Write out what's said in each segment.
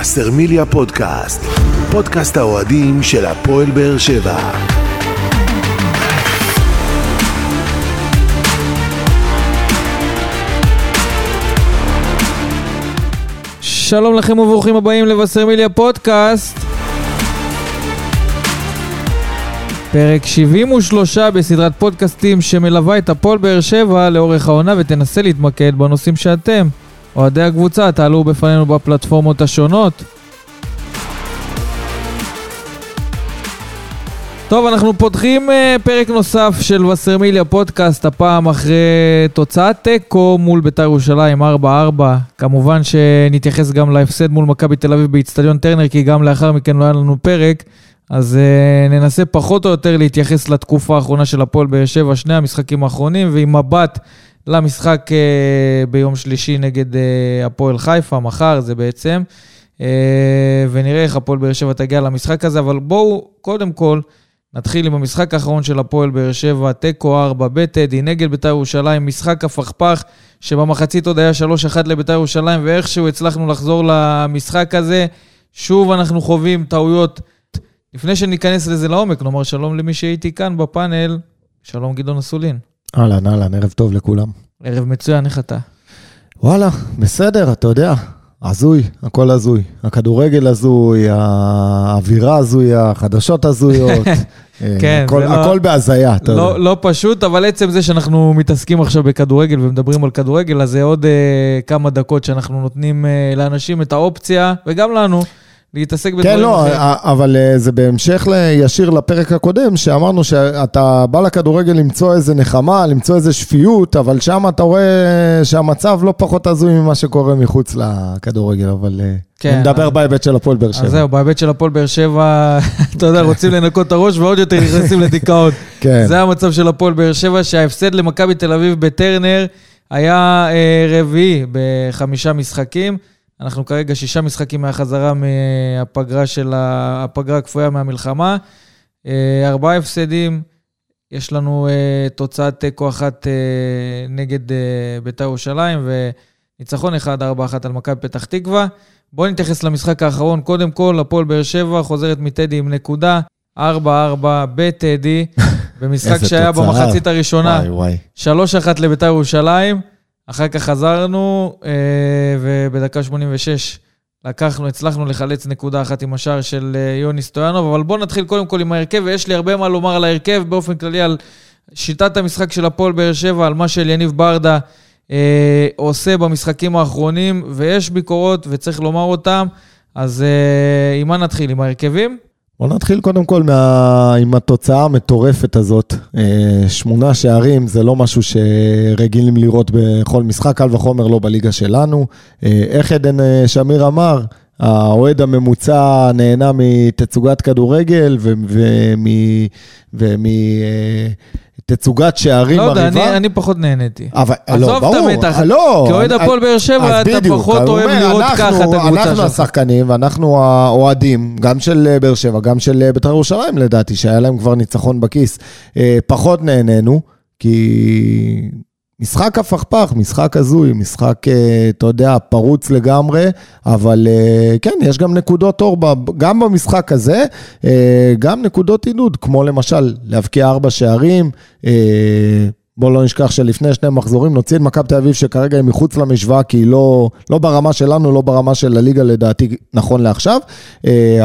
וסרמיליה פודקאסט, פודקאסט האוהדים של הפועל באר שבע. שלום לכם וברוכים הבאים לבשרמיליה פודקאסט. פרק 73 בסדרת פודקאסטים שמלווה את הפועל באר שבע לאורך העונה ותנסה להתמקד בנושאים שאתם, אוהדי הקבוצה, תעלו בפנינו בפלטפורמות השונות. טוב, אנחנו פותחים uh, פרק נוסף של וסרמיליה פודקאסט, הפעם אחרי תוצאת תיקו מול בית"ר ירושלים 4-4. כמובן שנתייחס גם להפסד מול מכבי תל אביב באיצטדיון טרנר, כי גם לאחר מכן לא היה לנו פרק. אז uh, ננסה פחות או יותר להתייחס לתקופה האחרונה של הפועל באר שבע, שני המשחקים האחרונים, ועם מבט למשחק uh, ביום שלישי נגד uh, הפועל חיפה, מחר זה בעצם. Uh, ונראה איך הפועל באר שבע תגיע למשחק הזה, אבל בואו קודם כל נתחיל עם המשחק האחרון של הפועל באר שבע, תיקו 4 בטדי נגד בית"ר ירושלים, משחק הפכפך שבמחצית עוד היה 3-1 לבית"ר ירושלים, ואיכשהו הצלחנו לחזור למשחק הזה. שוב אנחנו חווים טעויות. לפני שניכנס לזה לעומק, נאמר שלום למי שהייתי כאן בפאנל, שלום גדעון אסולין. אהלן, אהלן, ערב טוב לכולם. ערב מצוין, איך אתה? וואלה, בסדר, אתה יודע, הזוי, הכל הזוי. הכדורגל הזוי, האווירה הזויה, החדשות הזויות. כן, הכל, זה לא- הכל בהזיה, אתה יודע. לא, לא פשוט, אבל עצם זה שאנחנו מתעסקים עכשיו בכדורגל ומדברים על כדורגל, אז זה עוד אה, כמה דקות שאנחנו נותנים אה, לאנשים את האופציה, וגם לנו, להתעסק בדברים כן, לא, אחרים. אבל אה, זה בהמשך ישיר לפרק הקודם, שאמרנו שאתה בא לכדורגל למצוא איזה נחמה, למצוא איזה שפיות, אבל שם אתה רואה שהמצב לא פחות הזוי ממה שקורה מחוץ לכדורגל, אבל אה, כן, אני מדבר אז- בהיבט של הפועל באר שבע. אז זהו, בהיבט של הפועל באר שבע, אתה יודע, רוצים לנקות את הראש ועוד יותר נכנסים לדיכאון. כן. זה המצב של הפועל באר שבע, שההפסד למכבי תל אביב בטרנר היה אה, רביעי בחמישה משחקים. אנחנו כרגע שישה משחקים מהחזרה מהפגרה של ה- הפגרה הכפויה מהמלחמה. אה, ארבעה הפסדים, יש לנו אה, תוצאת תיקו אחת אה, נגד בית"ר ירושלים וניצחון אחד, ארבע אחת על מכבי פתח תקווה. בואו נתייחס למשחק האחרון. קודם כל, הפועל באר שבע חוזרת מטדי עם נקודה, 4-4 בטדי, במשחק שהיה תוצאה. במחצית הראשונה. וואי, וואי. 3-1 לביתר ירושלים, אחר כך חזרנו, אה, ובדקה 86 לקחנו, הצלחנו לחלץ נקודה אחת עם השער של אה, יוני סטויאנוב, אבל בואו נתחיל קודם כל עם ההרכב, ויש לי הרבה מה לומר על ההרכב, באופן כללי על שיטת המשחק של הפועל באר שבע, על מה שאליניב ברדה אה, עושה במשחקים האחרונים, ויש ביקורות וצריך לומר אותם, אז אה, עם מה נתחיל? עם ההרכבים? בוא נתחיל קודם כל מה... עם התוצאה המטורפת הזאת. אה, שמונה שערים זה לא משהו שרגילים לראות בכל משחק, קל וחומר לא בליגה שלנו. אה, איך עדן אה, שמיר אמר, האוהד הממוצע נהנה מתצוגת כדורגל ומתצוגת שערים לא יודע, מרהיבה. אני, אני פחות נהניתי. אבל, עזוב לא, את ברור, המתח. לא. כאוהד הפועל באר שבע, אתה בדיוק, פחות אוהב אומר, לראות אנחנו- ככה את הקבוצה אנחנו שלך. השחקנים ואנחנו האוהדים, גם של אה, באר שבע, גם של אה, בית"ר ירושלים לדעתי, שהיה להם כבר ניצחון בכיס. אה, פחות נהנינו, כי משחק הפכפך, משחק הזוי, משחק, אה, אתה יודע, פרוץ לגמרי, אבל אה, כן, יש גם נקודות אור, גם במשחק הזה, אה, גם נקודות עידוד, כמו למשל להבקיע ארבע שערים, בואו לא נשכח שלפני שני מחזורים נוציא את מכבי תל אביב שכרגע היא מחוץ למשוואה, כי היא לא, לא ברמה שלנו, לא ברמה של הליגה לדעתי נכון לעכשיו,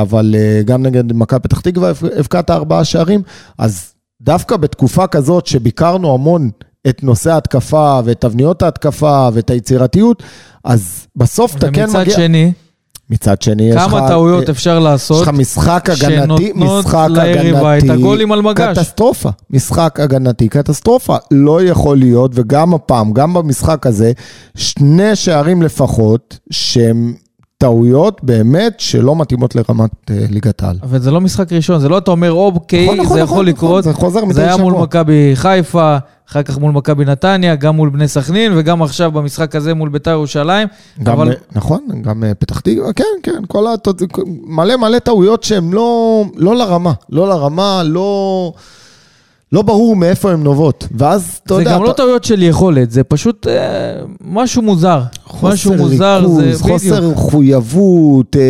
אבל גם נגד מכבי פתח תקווה הבק- הבקעת ארבעה שערים, אז דווקא בתקופה כזאת שביקרנו המון את נושא ההתקפה ואת תבניות ההתקפה ואת היצירתיות, אז בסוף אתה כן ומצד מגיע... שני, מצד שני, יש לך... כמה טעויות אפשר יש לעשות לך משחק הגנתי, משחק ליריבה את הגנתי, הגולים על מגש. קטסטרופה, משחק הגנתי, קטסטרופה. לא יכול להיות, וגם הפעם, גם במשחק הזה, שני שערים לפחות, שהם טעויות באמת שלא מתאימות לרמת אה, ליגת העל. אבל זה לא משחק ראשון, זה לא אתה אומר, אוקיי, נכון, נכון, זה נכון, יכול נכון, לקרות. זה חוזר מדי זה היה מול שבוע. מכבי חיפה, אחר כך מול מכבי נתניה, גם מול בני סכנין, וגם עכשיו במשחק הזה מול ביתר ירושלים. גם, אבל- אה, נכון, גם אה, פתח תקווה, כן, כן, כל התוצ... מלא מלא טעויות שהן לא, לא לרמה, לא לרמה, לא... לא ברור מאיפה הן נובעות. ואז, אתה זה יודע... גם לא אתה- טעויות של יכולת, זה פשוט אה, משהו מוזר. משהו מוזר, ריכוז, זה חוסר. מחויבות, אה,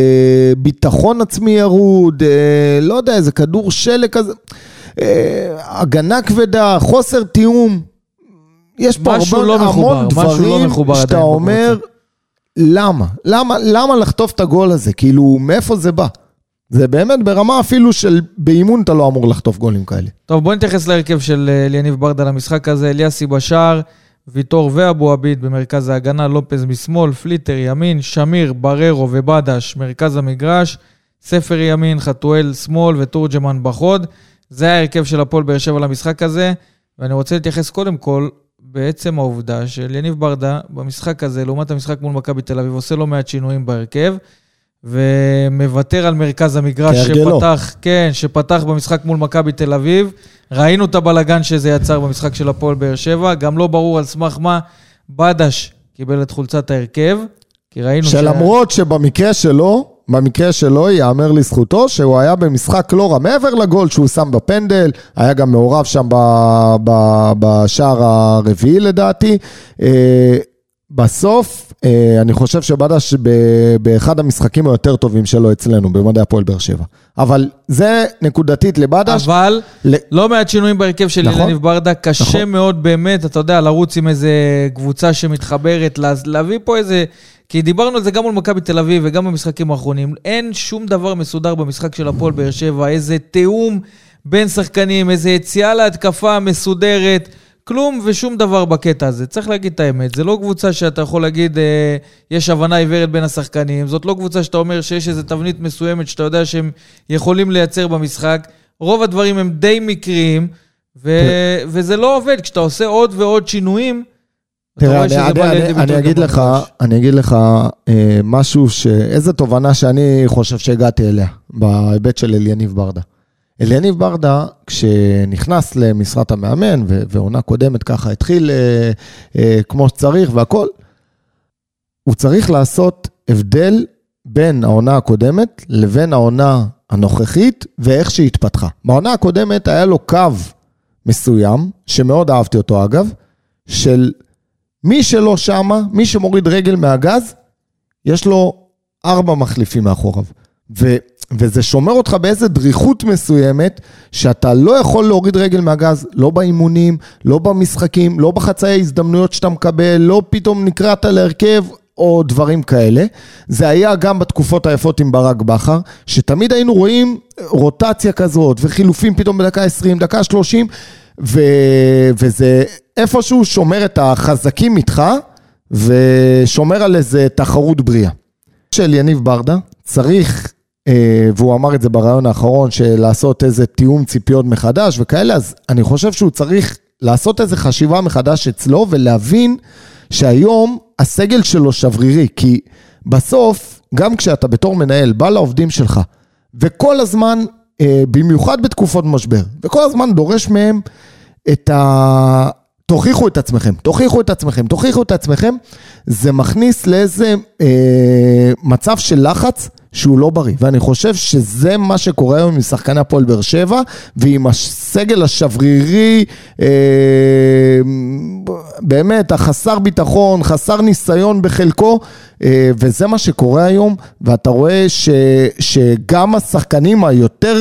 ביטחון עצמי ירוד, אה, לא יודע, איזה כדור שלג כזה, הגנה כבדה, חוסר תיאום. יש פה הרבה, לא מחובר, המון משהו לא דברים מחובר שאתה אומר, למה? למה? למה לחטוף את הגול הזה? כאילו, מאיפה זה בא? זה באמת ברמה אפילו של באימון אתה לא אמור לחטוף גולים כאלה. טוב, בוא נתייחס להרכב של אה, אליניב ברדה למשחק הזה. אליאסי בשער, ויטור ואבו עביד במרכז ההגנה, לופז משמאל, פליטר ימין, שמיר, בררו ובדש מרכז המגרש, ספר ימין, חתואל שמאל ותורג'מן בחוד. זה ההרכב של הפועל באר שבע למשחק הזה, ואני רוצה להתייחס קודם כל בעצם העובדה של יניב ברדה במשחק הזה, לעומת המשחק מול מכבי תל אביב, עושה לא מעט שינויים בהרכב. ומוותר על מרכז המגרש. שפתח, כן, שפתח במשחק מול מכבי תל אביב. ראינו את הבלגן שזה יצר במשחק של הפועל באר שבע, גם לא ברור על סמך מה בדש קיבל את חולצת ההרכב, כי ראינו שלמרות שבמקרה שלו, במקרה שלו, ייאמר לזכותו, שהוא היה במשחק לא רע, מעבר לגול שהוא שם בפנדל, היה גם מעורב שם ב, ב, בשער הרביעי לדעתי. אה, בסוף, אה, אני חושב שבדש באחד המשחקים היותר טובים שלו אצלנו, במדעי הפועל באר שבע. אבל זה נקודתית לבדש. אבל ל- לא מעט שינויים בהרכב של נכון. אליניב ברדה, קשה נכון. מאוד באמת, אתה יודע, לרוץ עם איזה קבוצה שמתחברת, לה- להביא פה איזה... כי דיברנו על זה גם מול מכבי תל אביב וגם במשחקים האחרונים. אין שום דבר מסודר במשחק של הפועל באר שבע, איזה תיאום בין שחקנים, איזה יציאה להתקפה מסודרת. כלום ושום דבר בקטע הזה. צריך להגיד את האמת, זה לא קבוצה שאתה יכול להגיד, אה, יש הבנה עיוורת בין השחקנים, זאת לא קבוצה שאתה אומר שיש איזו תבנית מסוימת שאתה יודע שהם יכולים לייצר במשחק. רוב הדברים הם די מקריים, ו- וזה לא עובד. כשאתה עושה עוד ועוד שינויים, תראה, אני, אני, אני, אני אגיד לך. אני אגיד לך אה, משהו, ש... איזה תובנה שאני חושב שהגעתי אליה, בהיבט של אליניב ברדה. אליניב ברדה, כשנכנס למשרת המאמן, ועונה קודמת ככה התחיל אה, אה, כמו שצריך והכל, הוא צריך לעשות הבדל בין העונה הקודמת לבין העונה הנוכחית ואיך שהיא התפתחה. בעונה הקודמת היה לו קו מסוים, שמאוד אהבתי אותו אגב, של מי שלא שמה, מי שמוריד רגל מהגז, יש לו ארבע מחליפים מאחוריו. ו, וזה שומר אותך באיזה דריכות מסוימת, שאתה לא יכול להוריד רגל מהגז, לא באימונים, לא במשחקים, לא בחצאי ההזדמנויות שאתה מקבל, לא פתאום נקראת להרכב. או דברים כאלה. זה היה גם בתקופות היפות עם ברק בכר, שתמיד היינו רואים רוטציה כזאת, וחילופים פתאום בדקה 20, דקה 30, ו... וזה איפשהו שומר את החזקים איתך, ושומר על איזה תחרות בריאה. של יניב ברדה, צריך, אה, והוא אמר את זה ברעיון האחרון, של לעשות איזה תיאום ציפיות מחדש וכאלה, אז אני חושב שהוא צריך לעשות איזה חשיבה מחדש אצלו ולהבין שהיום הסגל שלו שברירי, כי בסוף, גם כשאתה בתור מנהל בא לעובדים שלך, וכל הזמן, במיוחד בתקופות משבר, וכל הזמן דורש מהם את ה... תוכיחו את עצמכם, תוכיחו את עצמכם, תוכיחו את עצמכם, זה מכניס לאיזה אה, מצב של לחץ שהוא לא בריא. ואני חושב שזה מה שקורה היום עם שחקני הפועל באר שבע, ועם הסגל השברירי, אה, באמת, החסר ביטחון, חסר ניסיון בחלקו, אה, וזה מה שקורה היום, ואתה רואה ש, שגם השחקנים היותר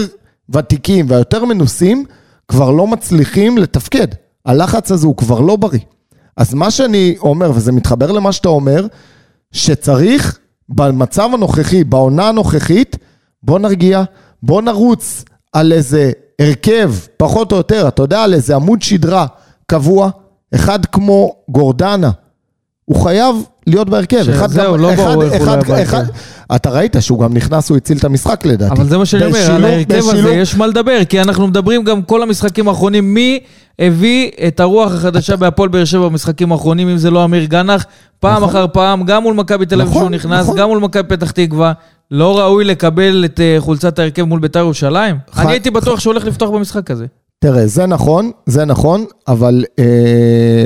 ותיקים והיותר מנוסים, כבר לא מצליחים לתפקד. הלחץ הזה הוא כבר לא בריא. אז מה שאני אומר, וזה מתחבר למה שאתה אומר, שצריך במצב הנוכחי, בעונה הנוכחית, בוא נרגיע, בוא נרוץ על איזה הרכב, פחות או יותר, אתה יודע, על איזה עמוד שדרה קבוע, אחד כמו גורדנה. הוא חייב להיות בהרכב. אחד שזהו, לא ברור איך הוא לא היה בהרכב. אתה ראית שהוא גם נכנס, הוא הציל את המשחק לדעתי. אבל זה מה שאני אומר, על ההרכב הזה יש מה לדבר, כי אנחנו מדברים גם כל המשחקים האחרונים, מי הביא את הרוח החדשה בהפועל באר שבע במשחקים האחרונים, אם זה לא אמיר גנח, פעם נכון. אחר פעם, גם מול מכבי תל אביב נכון, שהוא נכנס, נכון. גם מול מכבי פתח תקווה, לא ראוי לקבל את אה, חולצת ההרכב מול בית"ר ירושלים? אני הייתי בטוח שהוא הולך לפתוח במשחק הזה. תראה, זה נכון, זה נכון, אבל... אה,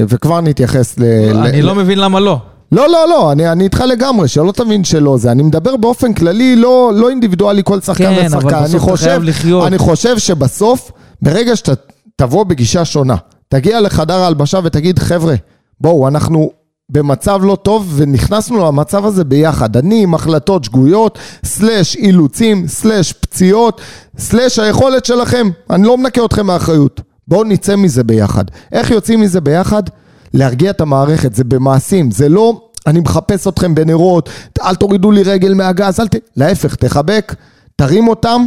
וכבר נתייחס ל... אני ל- לא מבין למה לא. לא, לא, לא, אני, אני איתך לגמרי, שלא תבין שלא זה. אני מדבר באופן כללי, לא, לא אינדיבידואלי כל שחקן כן, ושחקן. אבל בסוף אני אתה חושב, חייב לחיות. אני חושב שבסוף, ברגע שאתה תבוא בגישה שונה. תגיע לחדר ההלבשה ותגיד, חבר'ה, בואו, אנחנו במצב לא טוב ונכנסנו למצב הזה ביחד. אני עם החלטות שגויות, סלאש אילוצים, סלאש פציעות, סלאש היכולת שלכם. אני לא מנקה אתכם מאחריות. בואו נצא מזה ביחד. איך יוצאים מזה ביחד? להרגיע את המערכת, זה במעשים, זה לא אני מחפש אתכם בנרות, אל תורידו לי רגל מהגז, אל ת... להפך, תחבק, תרים אותם,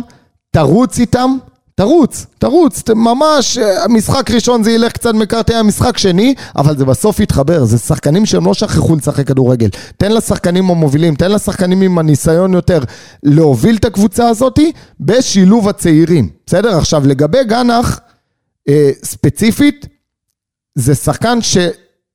תרוץ איתם, תרוץ, תרוץ, ממש, אה, משחק ראשון זה ילך קצת מקרטע, משחק שני, אבל זה בסוף יתחבר, זה שחקנים שהם לא שכחו לשחק כדורגל. תן לשחקנים המובילים, תן לשחקנים עם הניסיון יותר להוביל את הקבוצה הזאתי בשילוב הצעירים. בסדר? עכשיו, לגבי גנח, אה, ספציפית, זה שחקן ש...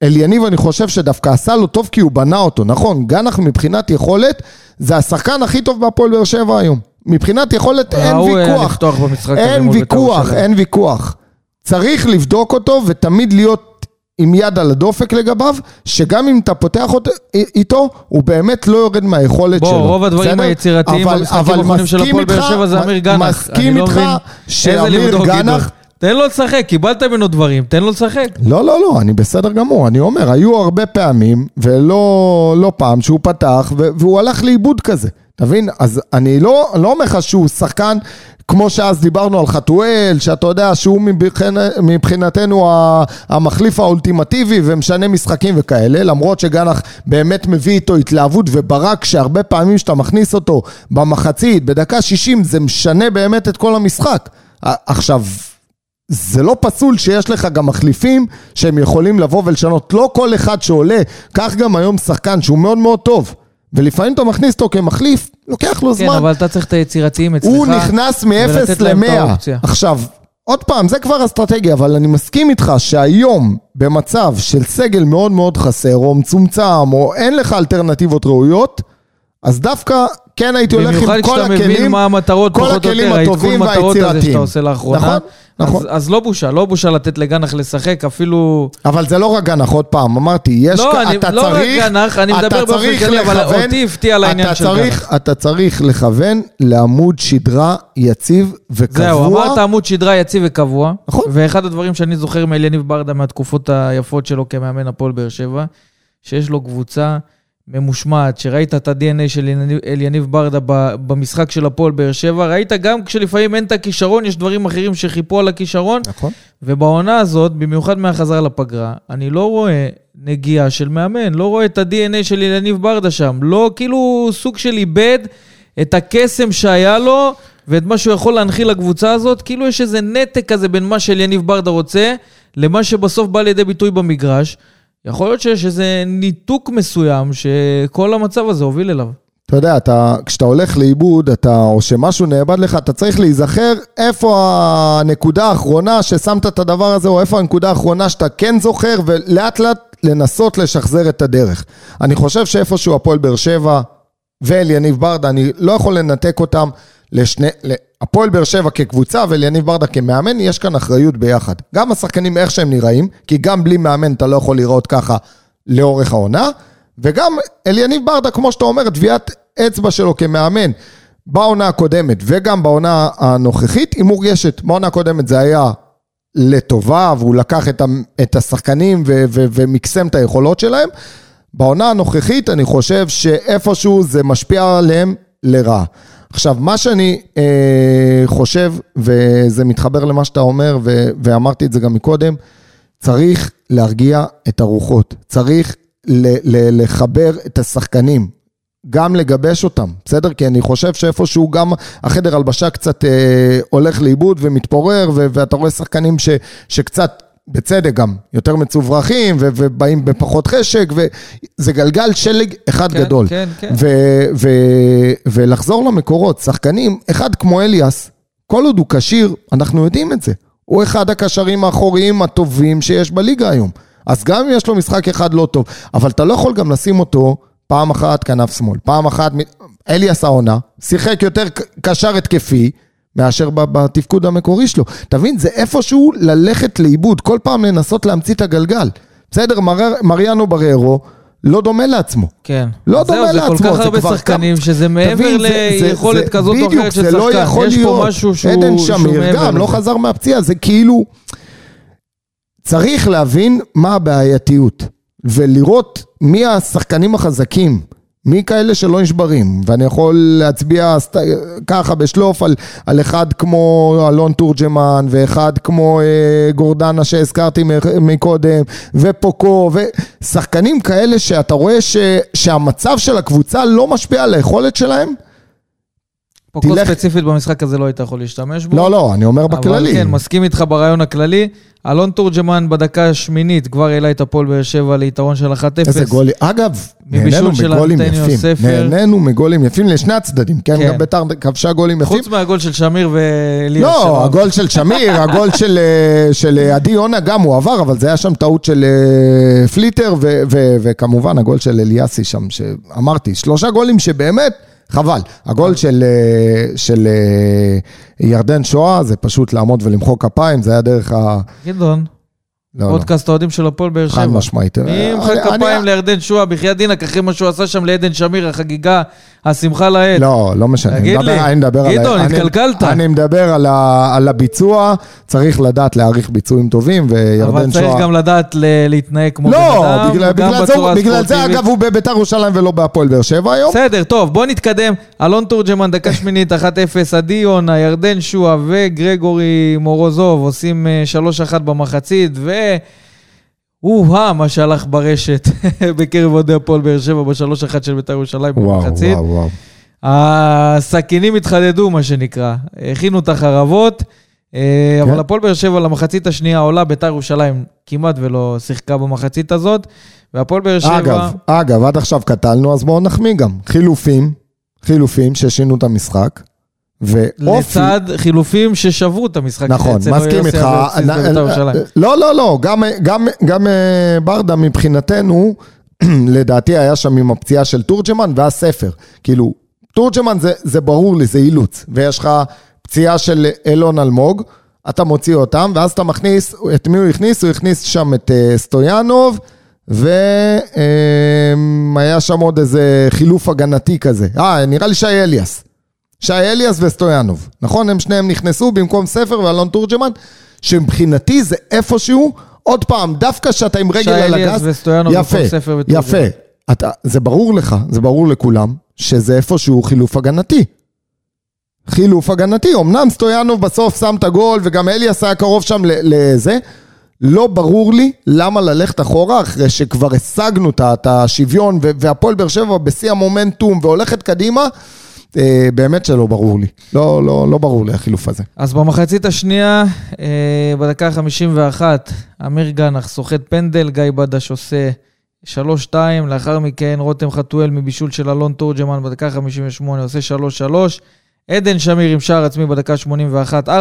אליניב אני חושב שדווקא עשה לו טוב כי הוא בנה אותו, נכון, גנח מבחינת יכולת זה השחקן הכי טוב בהפועל באר שבע היום. מבחינת יכולת אין ויכוח, אין ויכוח, אין ויכוח. צריך לבדוק אותו ותמיד להיות עם יד על הדופק לגביו, שגם אם אתה פותח אותו, איתו, הוא באמת לא יורד מהיכולת בוא, שלו. בוא, רוב הדברים היצירתיים במשחקים האחרונים של הפועל באר שבע זה אמיר גנח. מסכים איתך שאמיר גנח... תן לו לשחק, קיבלת ממנו דברים, תן לו לשחק. לא, לא, לא, אני בסדר גמור. אני אומר, היו הרבה פעמים, ולא לא פעם, שהוא פתח, והוא הלך לאיבוד כזה. אתה מבין? אז אני לא, לא אומר לך שהוא שחקן, כמו שאז דיברנו על חתואל, שאתה יודע שהוא מבחינת, מבחינתנו המחליף האולטימטיבי ומשנה משחקים וכאלה, למרות שגנח באמת מביא איתו התלהבות וברק, שהרבה פעמים שאתה מכניס אותו במחצית, בדקה 60, זה משנה באמת את כל המשחק. עכשיו... זה לא פסול שיש לך גם מחליפים שהם יכולים לבוא ולשנות. לא כל אחד שעולה, קח גם היום שחקן שהוא מאוד מאוד טוב. ולפעמים אתה מכניס אותו כמחליף, לוקח לו כן, זמן. כן, אבל אתה צריך את היצירתיים אצלך. הוא נכנס מ-0 ל-100. עכשיו, עוד פעם, זה כבר אסטרטגיה, אבל אני מסכים איתך שהיום, במצב של סגל מאוד מאוד חסר, או מצומצם, או אין לך אלטרנטיבות ראויות, אז דווקא כן הייתי הולך עם כל הכלים, במיוחד כשאתה מבין מה המטרות, פחות או יותר, העדכון מטרות הזה שאתה עושה לאחרונה. נכון, נכון. אז, אז לא בושה, לא בושה לתת לגנח לשחק, אפילו... אבל זה לא רק גנח, עוד פעם, אמרתי, יש... לא, אני, אתה לא צריך, רק גנח, אני מדבר באופן כללי, אבל אותי הפתיע על העניין של גנח. אתה צריך לכוון לעמוד שדרה יציב וקבוע. זהו, אמרת עמוד שדרה יציב וקבוע. נכון. ואחד הדברים שאני זוכר מאליניב ברדה מהתקופות היפות שלו כמאמן הפועל באר שבע, שיש לו קבוצה... ממושמעת, שראית את ה-DNA של אליניב ברדה במשחק של הפועל באר שבע, ראית גם כשלפעמים אין את הכישרון, יש דברים אחרים שחיפו על הכישרון. נכון. ובעונה הזאת, במיוחד מהחזרה לפגרה, אני לא רואה נגיעה של מאמן, לא רואה את ה-DNA של אליניב ברדה שם. לא כאילו סוג של איבד את הקסם שהיה לו ואת מה שהוא יכול להנחיל לקבוצה הזאת, כאילו יש איזה נתק כזה בין מה שאליניב ברדה רוצה למה שבסוף בא לידי ביטוי במגרש. יכול להיות שיש איזה ניתוק מסוים שכל המצב הזה הוביל אליו. אתה יודע, אתה, כשאתה הולך לאיבוד, אתה, או שמשהו נאבד לך, אתה צריך להיזכר איפה הנקודה האחרונה ששמת את הדבר הזה, או איפה הנקודה האחרונה שאתה כן זוכר, ולאט לאט לנסות לשחזר את הדרך. אני חושב שאיפשהו הפועל באר שבע ואליניב ברדה, אני לא יכול לנתק אותם לשני, הפועל באר שבע כקבוצה וליניב ברדה כמאמן, יש כאן אחריות ביחד. גם השחקנים איך שהם נראים, כי גם בלי מאמן אתה לא יכול לראות ככה לאורך העונה, וגם אליניב ברדה, כמו שאתה אומר, טביעת אצבע שלו כמאמן בעונה הקודמת וגם בעונה הנוכחית, היא מורגשת. בעונה הקודמת זה היה לטובה, והוא לקח את השחקנים ומקסם את היכולות שלהם. בעונה הנוכחית אני חושב שאיפשהו זה משפיע עליהם לרעה. עכשיו, מה שאני אה, חושב, וזה מתחבר למה שאתה אומר, ו- ואמרתי את זה גם מקודם, צריך להרגיע את הרוחות, צריך ל- ל- לחבר את השחקנים, גם לגבש אותם, בסדר? כי אני חושב שאיפשהו גם החדר הלבשה קצת אה, הולך לאיבוד ומתפורר, ו- ואתה רואה שחקנים ש- שקצת בצדק גם, יותר מצוברחים ו- ובאים בפחות חשק, וזה גלגל שלג אחד כן, גדול. כן, כן. ו- ו- ולחזור למקורות, שחקנים, אחד כמו אליאס, כל עוד הוא כשיר, אנחנו יודעים את זה. הוא אחד הקשרים האחוריים הטובים שיש בליגה היום. אז גם אם יש לו משחק אחד לא טוב, אבל אתה לא יכול גם לשים אותו פעם אחת כנף שמאל, פעם אחת, אליאס העונה, שיחק יותר קשר התקפי, מאשר בתפקוד המקורי שלו. אתה מבין? זה איפשהו ללכת לאיבוד, כל פעם לנסות להמציא את הגלגל. בסדר, מר... מריאנו בררו לא דומה לעצמו. כן. לא דומה זהו, לעצמו. זה כל כך הרבה שחקנים, שזה מעבר ליכולת כזאת או אחרת של שחקן. בדיוק, זה לא יכול יש להיות. פה משהו שהוא... עדן שמיר גם לא חזר מהפציעה, זה כאילו... צריך להבין מה הבעייתיות, ולראות מי השחקנים החזקים. מי כאלה שלא נשברים, ואני יכול להצביע סט... ככה בשלוף על, על אחד כמו אלון תורג'מן, ואחד כמו אה, גורדנה שהזכרתי מקודם, ופוקו, ושחקנים כאלה שאתה רואה ש, שהמצב של הקבוצה לא משפיע על היכולת שלהם. פוקו תלך... ספציפית במשחק הזה לא היית יכול להשתמש בו. לא, לא, אני אומר בכללי. אבל כן, מסכים איתך ברעיון הכללי. אלון תורג'מן בדקה השמינית כבר העלה את הפועל באר שבע ליתרון של 1-0. איזה גול, אגב, נהנינו מגולים יפים. ספר. נהנינו מגולים יפים לשני הצדדים, כן? כן. גם ביתר כבשה גולים יפים. חוץ מהגול של שמיר ואליאס. לא, הגול של שמיר, הגול של, אה, של אה, עדי יונה גם הוא עבר, אבל זה היה שם טעות של אה, פליטר, ו, ו, וכמובן הגול של אליאסי שם, שאמרתי, שלושה גולים שבאמת... חבל. הגול של, אה, של אה, ירדן שואה זה פשוט לעמוד ולמחוא כפיים, זה היה דרך ה... גדעון. לא, פודקאסט האוהדים של הפועל באר שבע. חד משמעית. מי ימחא כפיים לירדן שועה, בחייאת דינק, אחרי מה שהוא עשה שם לעדן שמיר, החגיגה, השמחה לאיד. לא, לא משנה. תגיד לי, גדעון, התקלקלת. אני מדבר על הביצוע, צריך לדעת להעריך ביצועים טובים, וירדן שועה... אבל צריך גם לדעת להתנהג כמו בן לא, אדם, גם בצורה ספורטיבית. בגלל זה, אגב, הוא בביתר ירושלים ולא בהפועל באר שבע היום. בסדר, טוב, בוא נתקדם. אלון תורג'מן, דקה שמינית, 1-0, עדי יונה, ירדן שועה וגרגורי מורוזוב עושים 3-1 במחצית, ו... או-הא, מה שהלך ברשת בקרב אוהדי הפועל באר שבע בשלוש אחת של בית"ר ירושלים במחצית. וואו, וואו, וואו. הסכינים התחדדו, מה שנקרא. הכינו את החרבות, אה, כן. אבל הפועל באר שבע למחצית השנייה עולה, בית"ר ירושלים כמעט ולא שיחקה במחצית הזאת, והפועל באר שבע... אגב, אגב, עד עכשיו קטלנו, אז בואו נחמיא גם. חילופים, חילופים ששינו את המשחק. ואופי... לצד חילופים ששברו את המשחק. נכון, מסכים איתך. לא, לא, לא, גם, גם, גם אה, ברדה מבחינתנו, לדעתי היה שם עם הפציעה של תורג'מן והספר. כאילו, תורג'מן זה, זה ברור לי, זה אילוץ. ויש לך פציעה של אילון אלמוג, אתה מוציא אותם, ואז אתה מכניס, את מי הוא הכניס? הוא הכניס שם את uh, סטויאנוב, והיה אה, שם עוד איזה חילוף הגנתי כזה. אה, נראה לי שי אליאס. שי אליאס וסטויאנוב, נכון? הם שניהם נכנסו במקום ספר ואלון תורג'מן, שמבחינתי זה איפשהו, עוד פעם, דווקא שאתה עם רגל על הגז, שי אליאס וסטויאנוב במקום ספר ותורג'מן. יפה, אתה, זה ברור לך, זה ברור לכולם, שזה איפשהו חילוף הגנתי. חילוף הגנתי, אמנם סטויאנוב בסוף שם את הגול, וגם אליאס היה קרוב שם לזה, לא ברור לי למה ללכת אחורה אחרי שכבר השגנו את השוויון והפועל באר שבע בשיא המומנטום והולכת קדימה. אה, באמת שלא ברור לי. לא, לא, לא ברור לי החילוף הזה. אז במחצית השנייה, אה, בדקה ה-51, אמיר גנח סוחט פנדל, גיא בדש עושה 3-2, לאחר מכן רותם חתואל מבישול של אלון תורג'מן בדקה ה-58 עושה 3-3. עדן שמיר עם שער עצמי בדקה 81, 4-3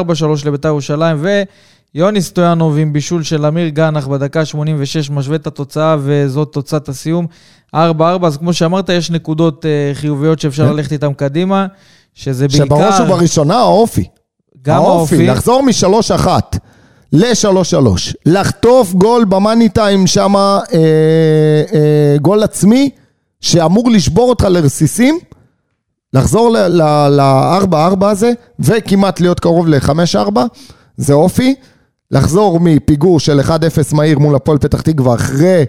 לביתר ירושלים, ויוני סטויאנוב עם בישול של אמיר גנח בדקה 86 משווה את התוצאה, וזאת תוצאת הסיום. 4-4, אז כמו שאמרת, יש נקודות uh, חיוביות שאפשר כן. ללכת איתן קדימה, שזה בעיקר... שבראש ובראשונה האופי. גם האופי. האופי, לחזור מ-3-1 ל-3-3, לחטוף גול במאני טיים שם, אה, אה, גול עצמי, שאמור לשבור אותך לרסיסים, לחזור ל-4-4 הזה, וכמעט להיות קרוב ל-5-4, זה אופי. לחזור מפיגור של 1-0 מהיר מול הפועל פתח תקווה אחרי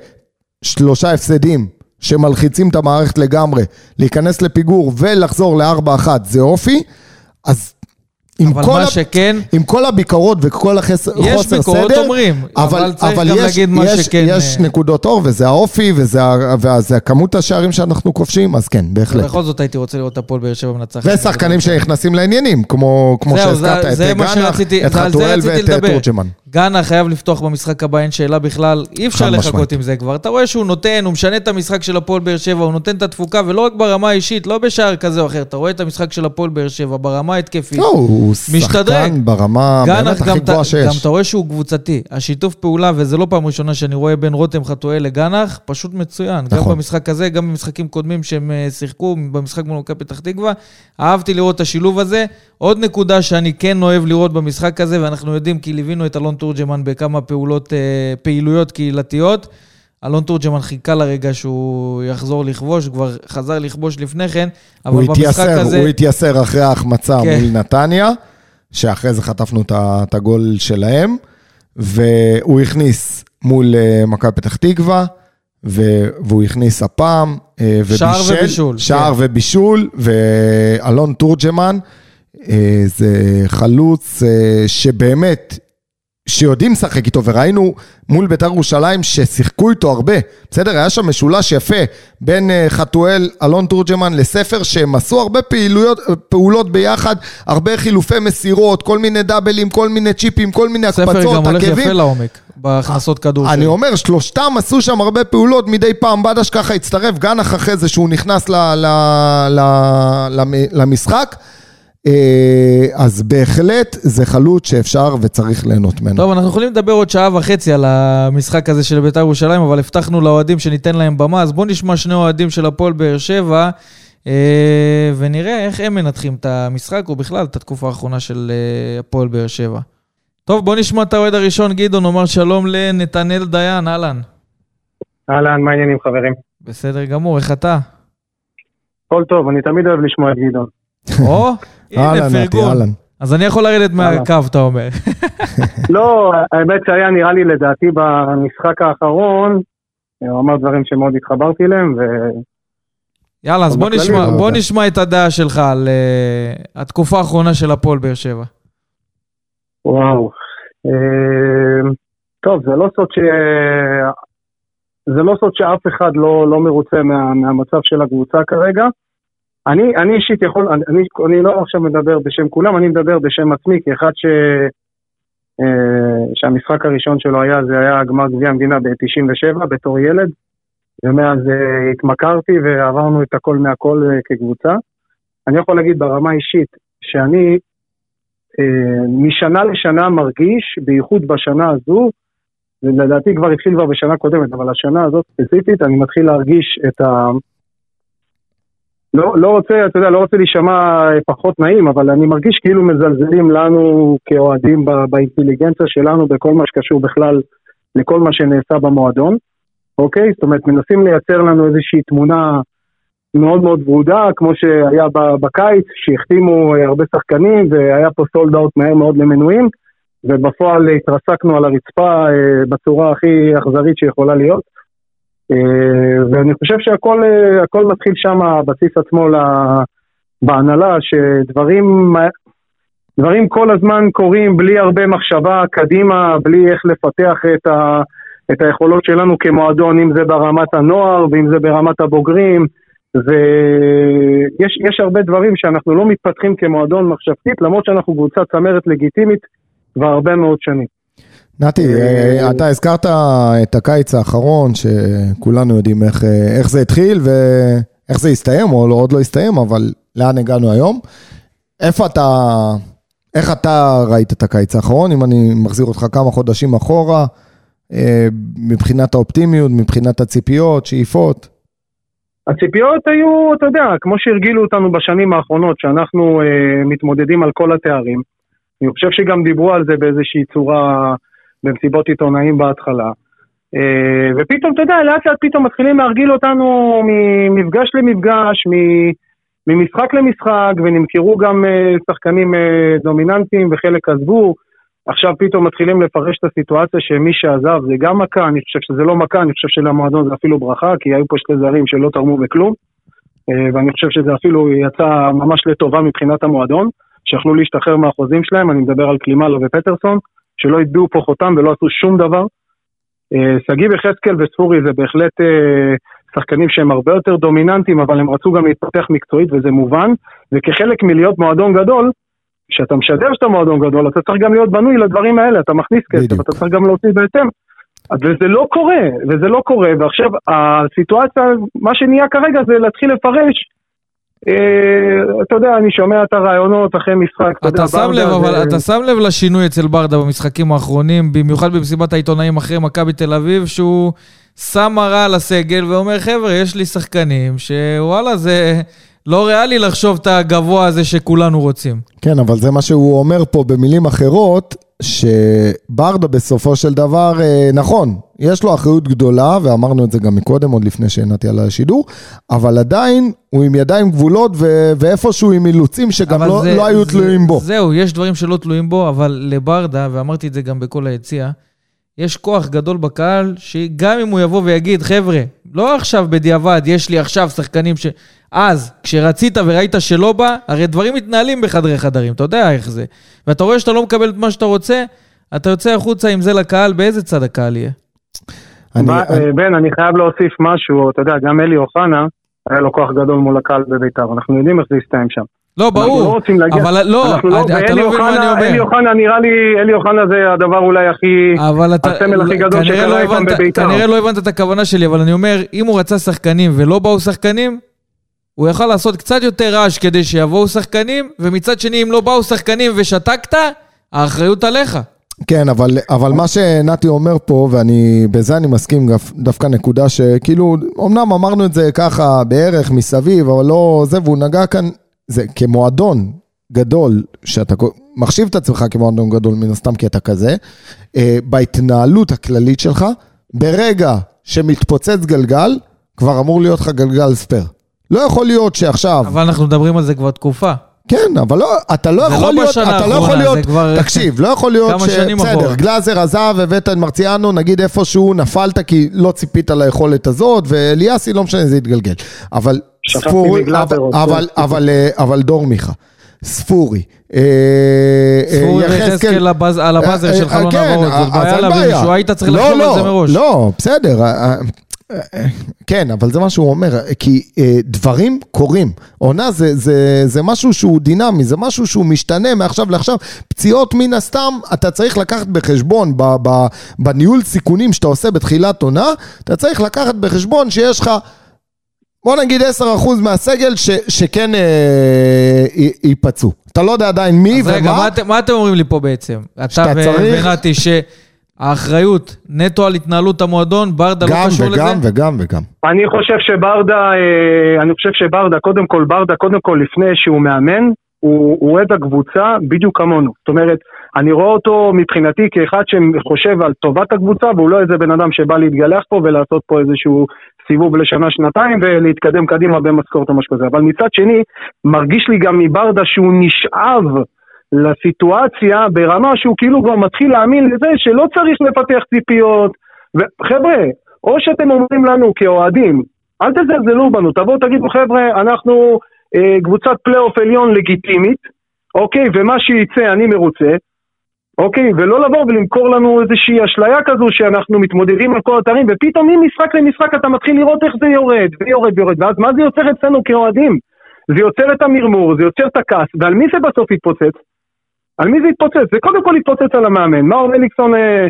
שלושה הפסדים שמלחיצים את המערכת לגמרי, להיכנס לפיגור ולחזור ל-4-1 זה אופי, אז עם אבל מה ה... שכן... עם כל הביקורות וכל החוסר סדר... יש ביקורות אומרים, אבל, אבל צריך אבל גם יש, להגיד מה יש, שכן... יש אה, נקודות אור, וזה האופי, וזה, וזה כמות השערים שאנחנו כובשים, אז כן, בהחלט. בכל זאת הייתי רוצה לראות את הפועל באר שבע מנצחת. ושחקנים שנכנסים לעניינים, כמו, כמו שהזכרת, את גנח, את חתואל ואת אה, תורג'מן. גאנה חייב לפתוח במשחק הבא, אין שאלה בכלל, אי אפשר לחכות עם זה כבר. אתה רואה שהוא נותן, הוא משנה את המשחק של הפועל באר שבע, הוא נותן את התפוקה, ולא רק ברמה האישית, לא בשער כזה או אחר. אתה רואה את המשחק של הפועל באר שבע ברמה ההתקפית. לא, הוא שחקן ברמה באמת הכי גבוהה שיש. גם אתה רואה שהוא קבוצתי. השיתוף פעולה, וזה לא פעם ראשונה שאני רואה בין רותם חתואל לגנח, פשוט מצוין. נכון. גם במשחק הזה, גם במשחקים קודמים שהם אה, שיחקו, במשחק מול מכבי פתח תקווה. אהבתי לראות את השילוב הזה. עוד נקודה שאני כן אוהב לראות במשחק הזה, ואנחנו יודעים כי ליווינו את אלון תורג'מן בכמה פעולות, אה, פעילויות קהילתיות. אלון תורג'מן חיכה לרגע שהוא יחזור לכבוש, כבר חזר לכבוש לפני כן, אבל במשחק התייסר, הזה... הוא התייסר אחרי ההחמצה כן. מול נתניה, שאחרי זה חטפנו את הגול שלהם, והוא הכניס מול אה, מכבי פתח תקווה, והוא הכניס הפעם, אה, שער ובישל- ובישול, שער כן. ובישול, ואלון תורג'מן, זה חלוץ אה, שבאמת, שיודעים לשחק איתו, וראינו מול בית"ר ירושלים ששיחקו איתו הרבה. בסדר, היה שם משולש יפה בין אה, חתואל, אלון תורג'מן לספר, שהם עשו הרבה פעילויות, פעולות ביחד, הרבה חילופי מסירות, כל מיני דאבלים, כל מיני צ'יפים, כל מיני ספר הקפצות, גם הולך עקבים. יפה לעומק, בהכנסות כדור אני שלו. אומר, שלושתם עשו שם הרבה פעולות, מדי פעם בדש ככה הצטרף, גנח אחרי זה שהוא נכנס ל, ל, ל, למ- למשחק. אה, אז בהחלט זה חלוץ שאפשר וצריך ליהנות ממנו. טוב, אנחנו יכולים לדבר עוד שעה וחצי על המשחק הזה של בית"ר ירושלים, אבל הבטחנו לאוהדים שניתן להם במה, אז בואו נשמע שני אוהדים של הפועל באר שבע, אה, ונראה איך הם מנתחים את המשחק, או בכלל את התקופה האחרונה של אה, הפועל באר שבע. טוב, בואו נשמע את האוהד הראשון, גדעון, נאמר שלום לנתנאל דיין, אהלן. אהלן, מה העניינים חברים? בסדר גמור, איך אתה? הכל טוב, אני תמיד אוהב לשמוע את גדעון. או, הנה, פרגון. אז אני יכול לרדת מהקו, אתה אומר. לא, האמת שהיה נראה לי לדעתי במשחק האחרון, הוא אמר דברים שמאוד התחברתי אליהם, ו... יאללה, אז בוא נשמע, בוא. נשמע את הדעה שלך על uh, התקופה האחרונה של הפועל באר שבע. וואו. אה, טוב, זה לא סוד ש... זה לא סוד שאף אחד לא, לא מרוצה מה, מהמצב של הקבוצה כרגע. אני, אני אישית יכול, אני, אני, לא עכשיו מדבר בשם כולם, אני מדבר בשם עצמי, כאחד ש, אה, שהמשחק הראשון שלו היה, זה היה גמר גביע המדינה ב-97 בתור ילד, ומאז אה, התמכרתי ועברנו את הכל מהכל אה, כקבוצה. אני יכול להגיד ברמה האישית, שאני משנה לשנה מרגיש, בייחוד בשנה הזו, ולדעתי כבר התחיל כבר בשנה קודמת, אבל השנה הזאת ספציפית, אני מתחיל להרגיש את ה... לא, לא רוצה, אתה יודע, לא רוצה להישמע אה, פחות נעים, אבל אני מרגיש כאילו מזלזלים לנו כאוהדים ב- באינטליגנציה שלנו בכל מה שקשור בכלל לכל מה שנעשה במועדון, אוקיי? זאת אומרת, מנסים לייצר לנו איזושהי תמונה מאוד מאוד ורודה, כמו שהיה בקיץ, שהחתימו אה, הרבה שחקנים והיה פה סולד אאוט מהר מאוד למנויים, ובפועל התרסקנו על הרצפה אה, בצורה הכי אכזרית שיכולה להיות. אה, ואני חושב שהכל אה, מתחיל שם, הבסיס עצמו בהנהלה, שדברים דברים כל הזמן קורים בלי הרבה מחשבה קדימה, בלי איך לפתח את, ה, את היכולות שלנו כמועדון, אם זה ברמת הנוער ואם זה ברמת הבוגרים. ויש יש הרבה דברים שאנחנו לא מתפתחים כמועדון מחשבתית, למרות שאנחנו קבוצה צמרת לגיטימית כבר הרבה מאוד שנים. נתי, אה, אתה הזכרת את הקיץ האחרון, שכולנו יודעים איך, אה, איך זה התחיל ואיך זה הסתיים, או לא- עוד לא הסתיים, אבל לאן הגענו היום. איפה אתה, איך אתה ראית את הקיץ האחרון, אם אני מחזיר אותך כמה חודשים אחורה, אה, מבחינת האופטימיות, מבחינת הציפיות, שאיפות? הציפיות היו, אתה יודע, כמו שהרגילו אותנו בשנים האחרונות, שאנחנו אה, מתמודדים על כל התארים. אני חושב שגם דיברו על זה באיזושהי צורה במסיבות עיתונאים בהתחלה. אה, ופתאום, אתה יודע, לאט לאט פתאום מתחילים להרגיל אותנו ממפגש למפגש, ממשחק למשחק, ונמכרו גם אה, שחקנים אה, דומיננטיים וחלק עזבו. עכשיו פתאום מתחילים לפרש את הסיטואציה שמי שעזב זה גם מכה, אני חושב שזה לא מכה, אני חושב שלמועדון זה אפילו ברכה, כי היו פה שתי זרים שלא תרמו בכלום, ואני חושב שזה אפילו יצא ממש לטובה מבחינת המועדון, שיכלו להשתחרר מהחוזים שלהם, אני מדבר על קלימלו ופטרסון, שלא הטביעו פה חותם ולא עשו שום דבר. אה, שגיב יחזקאל וספורי זה בהחלט אה, שחקנים שהם הרבה יותר דומיננטיים, אבל הם רצו גם להתפתח מקצועית וזה מובן, וכחלק מלהיות מועדון גדול, כשאתה משדר שאתה מועדון גדול, אתה צריך גם להיות בנוי לדברים האלה, אתה מכניס כסף. אתה צריך גם להוציא בהתאם. וזה לא קורה, וזה לא קורה, ועכשיו הסיטואציה, מה שנהיה כרגע זה להתחיל לפרש. אה, אתה יודע, אני שומע את הרעיונות אחרי משחק, אתה יודע, שם לב, אבל אתה שם לב לשינוי אצל ברדה במשחקים האחרונים, במיוחד במסיבת העיתונאים אחרי מכבי תל אביב, שהוא שם מראה על הסגל ואומר, חבר'ה, יש לי שחקנים שוואלה, זה... לא ריאלי לחשוב את הגבוה הזה שכולנו רוצים. כן, אבל זה מה שהוא אומר פה במילים אחרות, שברדה בסופו של דבר, אה, נכון, יש לו אחריות גדולה, ואמרנו את זה גם מקודם, עוד לפני שהנעתי על השידור, אבל עדיין הוא עם ידיים גבולות ו- ואיפשהו עם אילוצים שגם לא, זה- לא היו זה- תלויים בו. זהו, יש דברים שלא תלויים בו, אבל לברדה, ואמרתי את זה גם בכל היציע, יש כוח גדול בקהל, שגם אם הוא יבוא ויגיד, חבר'ה, לא עכשיו בדיעבד, יש לי עכשיו שחקנים ש... אז, כשרצית וראית שלא בא, הרי דברים מתנהלים בחדרי חדרים, אתה יודע איך זה. ואתה רואה שאתה לא מקבל את מה שאתה רוצה, אתה יוצא החוצה עם זה לקהל, באיזה צד הקהל יהיה? אני, מה- אני, אה, בן, אני חייב להוסיף משהו, אתה יודע, גם אלי אוחנה, היה לו כוח גדול מול הקהל בבית"ר, אנחנו יודעים איך זה יסתיים שם. לא, אנחנו לא ברור, רוצים להגיע... אבל לא, אנחנו אתה לא מבין מה אני אלי אומר. אוחנה נראה לי, אלי אוחנה זה הדבר אולי הכי... אבל אתה, הסמל הכי גדול שקרה לא הבנת- בבית"ר. כנראה לא הבנת את הכוונה שלי, אבל אני אומר, אם הוא רצה שחקנים ולא באו שחקנים, הוא יכל לעשות קצת יותר רעש כדי שיבואו שחקנים, ומצד שני, אם לא באו שחקנים ושתקת, האחריות עליך. כן, אבל, אבל מה שנתי אומר פה, ואני, בזה אני מסכים דווקא נקודה שכאילו, אמנם אמרנו את זה ככה בערך מסביב, אבל לא זה, והוא נגע כאן, זה כמועדון גדול, שאתה מחשיב את עצמך כמועדון גדול מן הסתם כי אתה כזה, אה, בהתנהלות הכללית שלך, ברגע שמתפוצץ גלגל, כבר אמור להיות לך גלגל ספייר. לא יכול להיות שעכשיו... אבל אנחנו מדברים על זה כבר תקופה. כן, אבל לא, אתה לא יכול לא להיות, אתה לא יכול להיות, כבר- תקשיב, לא יכול להיות שנים בסדר. גלאזר עזב, הבאת את מרציאנו, נגיד איפשהו נפלת כי לא ציפית ליכולת הזאת, ואליאסי, לא משנה, זה יתגלגל. אבל ספורי, מגלאזר אבל. אבל, אבל, אה, אבל דור מיכה, ספורי, אה, אה, ספורי יחזקאל- על הבאזר של חלון כן, העברות, זאת אז בעיה להביא. מישהו, היית צריך לא, לחשוב על לא, זה מראש. לא, בסדר. כן, אבל זה מה שהוא אומר, כי אה, דברים קורים. עונה זה, זה, זה משהו שהוא דינמי, זה משהו שהוא משתנה מעכשיו לעכשיו. פציעות מן הסתם, אתה צריך לקחת בחשבון, ב, ב, בניהול סיכונים שאתה עושה בתחילת עונה, אתה צריך לקחת בחשבון שיש לך... בוא נגיד 10% מהסגל ש, שכן אה, ייפצעו. אתה לא יודע עדיין מי אז ומה. רגע, מה מה אתם אומרים לי פה בעצם? אתה שאתה ו- צריך- ונתי, שהאחריות נטו על התנהלות המועדון, ברדה לא גם קשור לזה? וגם וגם וגם. אני חושב שברדה, אה, אני חושב שברדה, קודם כל, ברדה, קודם כל, לפני שהוא מאמן, הוא אוהד הקבוצה בדיוק כמונו. זאת אומרת, אני רואה אותו מבחינתי כאחד שחושב על טובת הקבוצה, והוא לא איזה בן אדם שבא להתגלח פה ולעשות פה איזשהו סיבוב לשנה-שנתיים ולהתקדם קדימה במשכורת או משהו כזה. אבל מצד שני, מרגיש לי גם מברדה שהוא נשאב לסיטואציה ברמה שהוא כאילו כבר מתחיל להאמין לזה שלא צריך לפתח ציפיות. וחבר'ה, או שאתם אומרים לנו כאוהדים, אל תזלזלו בנו, תבואו תגידו חבר'ה, אנחנו אה, קבוצת פלייאוף עליון לגיטימית, אוקיי, ומה שיצא אני מרוצה, אוקיי, ולא לבוא ולמכור לנו איזושהי אשליה כזו שאנחנו מתמודדים על כל אתרים, ופתאום ממשחק למשחק אתה מתחיל לראות איך זה יורד, ויורד ויורד, ואז מה זה יוצר אצלנו כאוהדים? זה יוצר את המרמור, זה יוצר את הכעס, ועל מי זה בסוף יתפוצץ? על מי זה יתפוצץ? זה קודם כל יתפוצץ על המאמן. מאור אליקסון אה,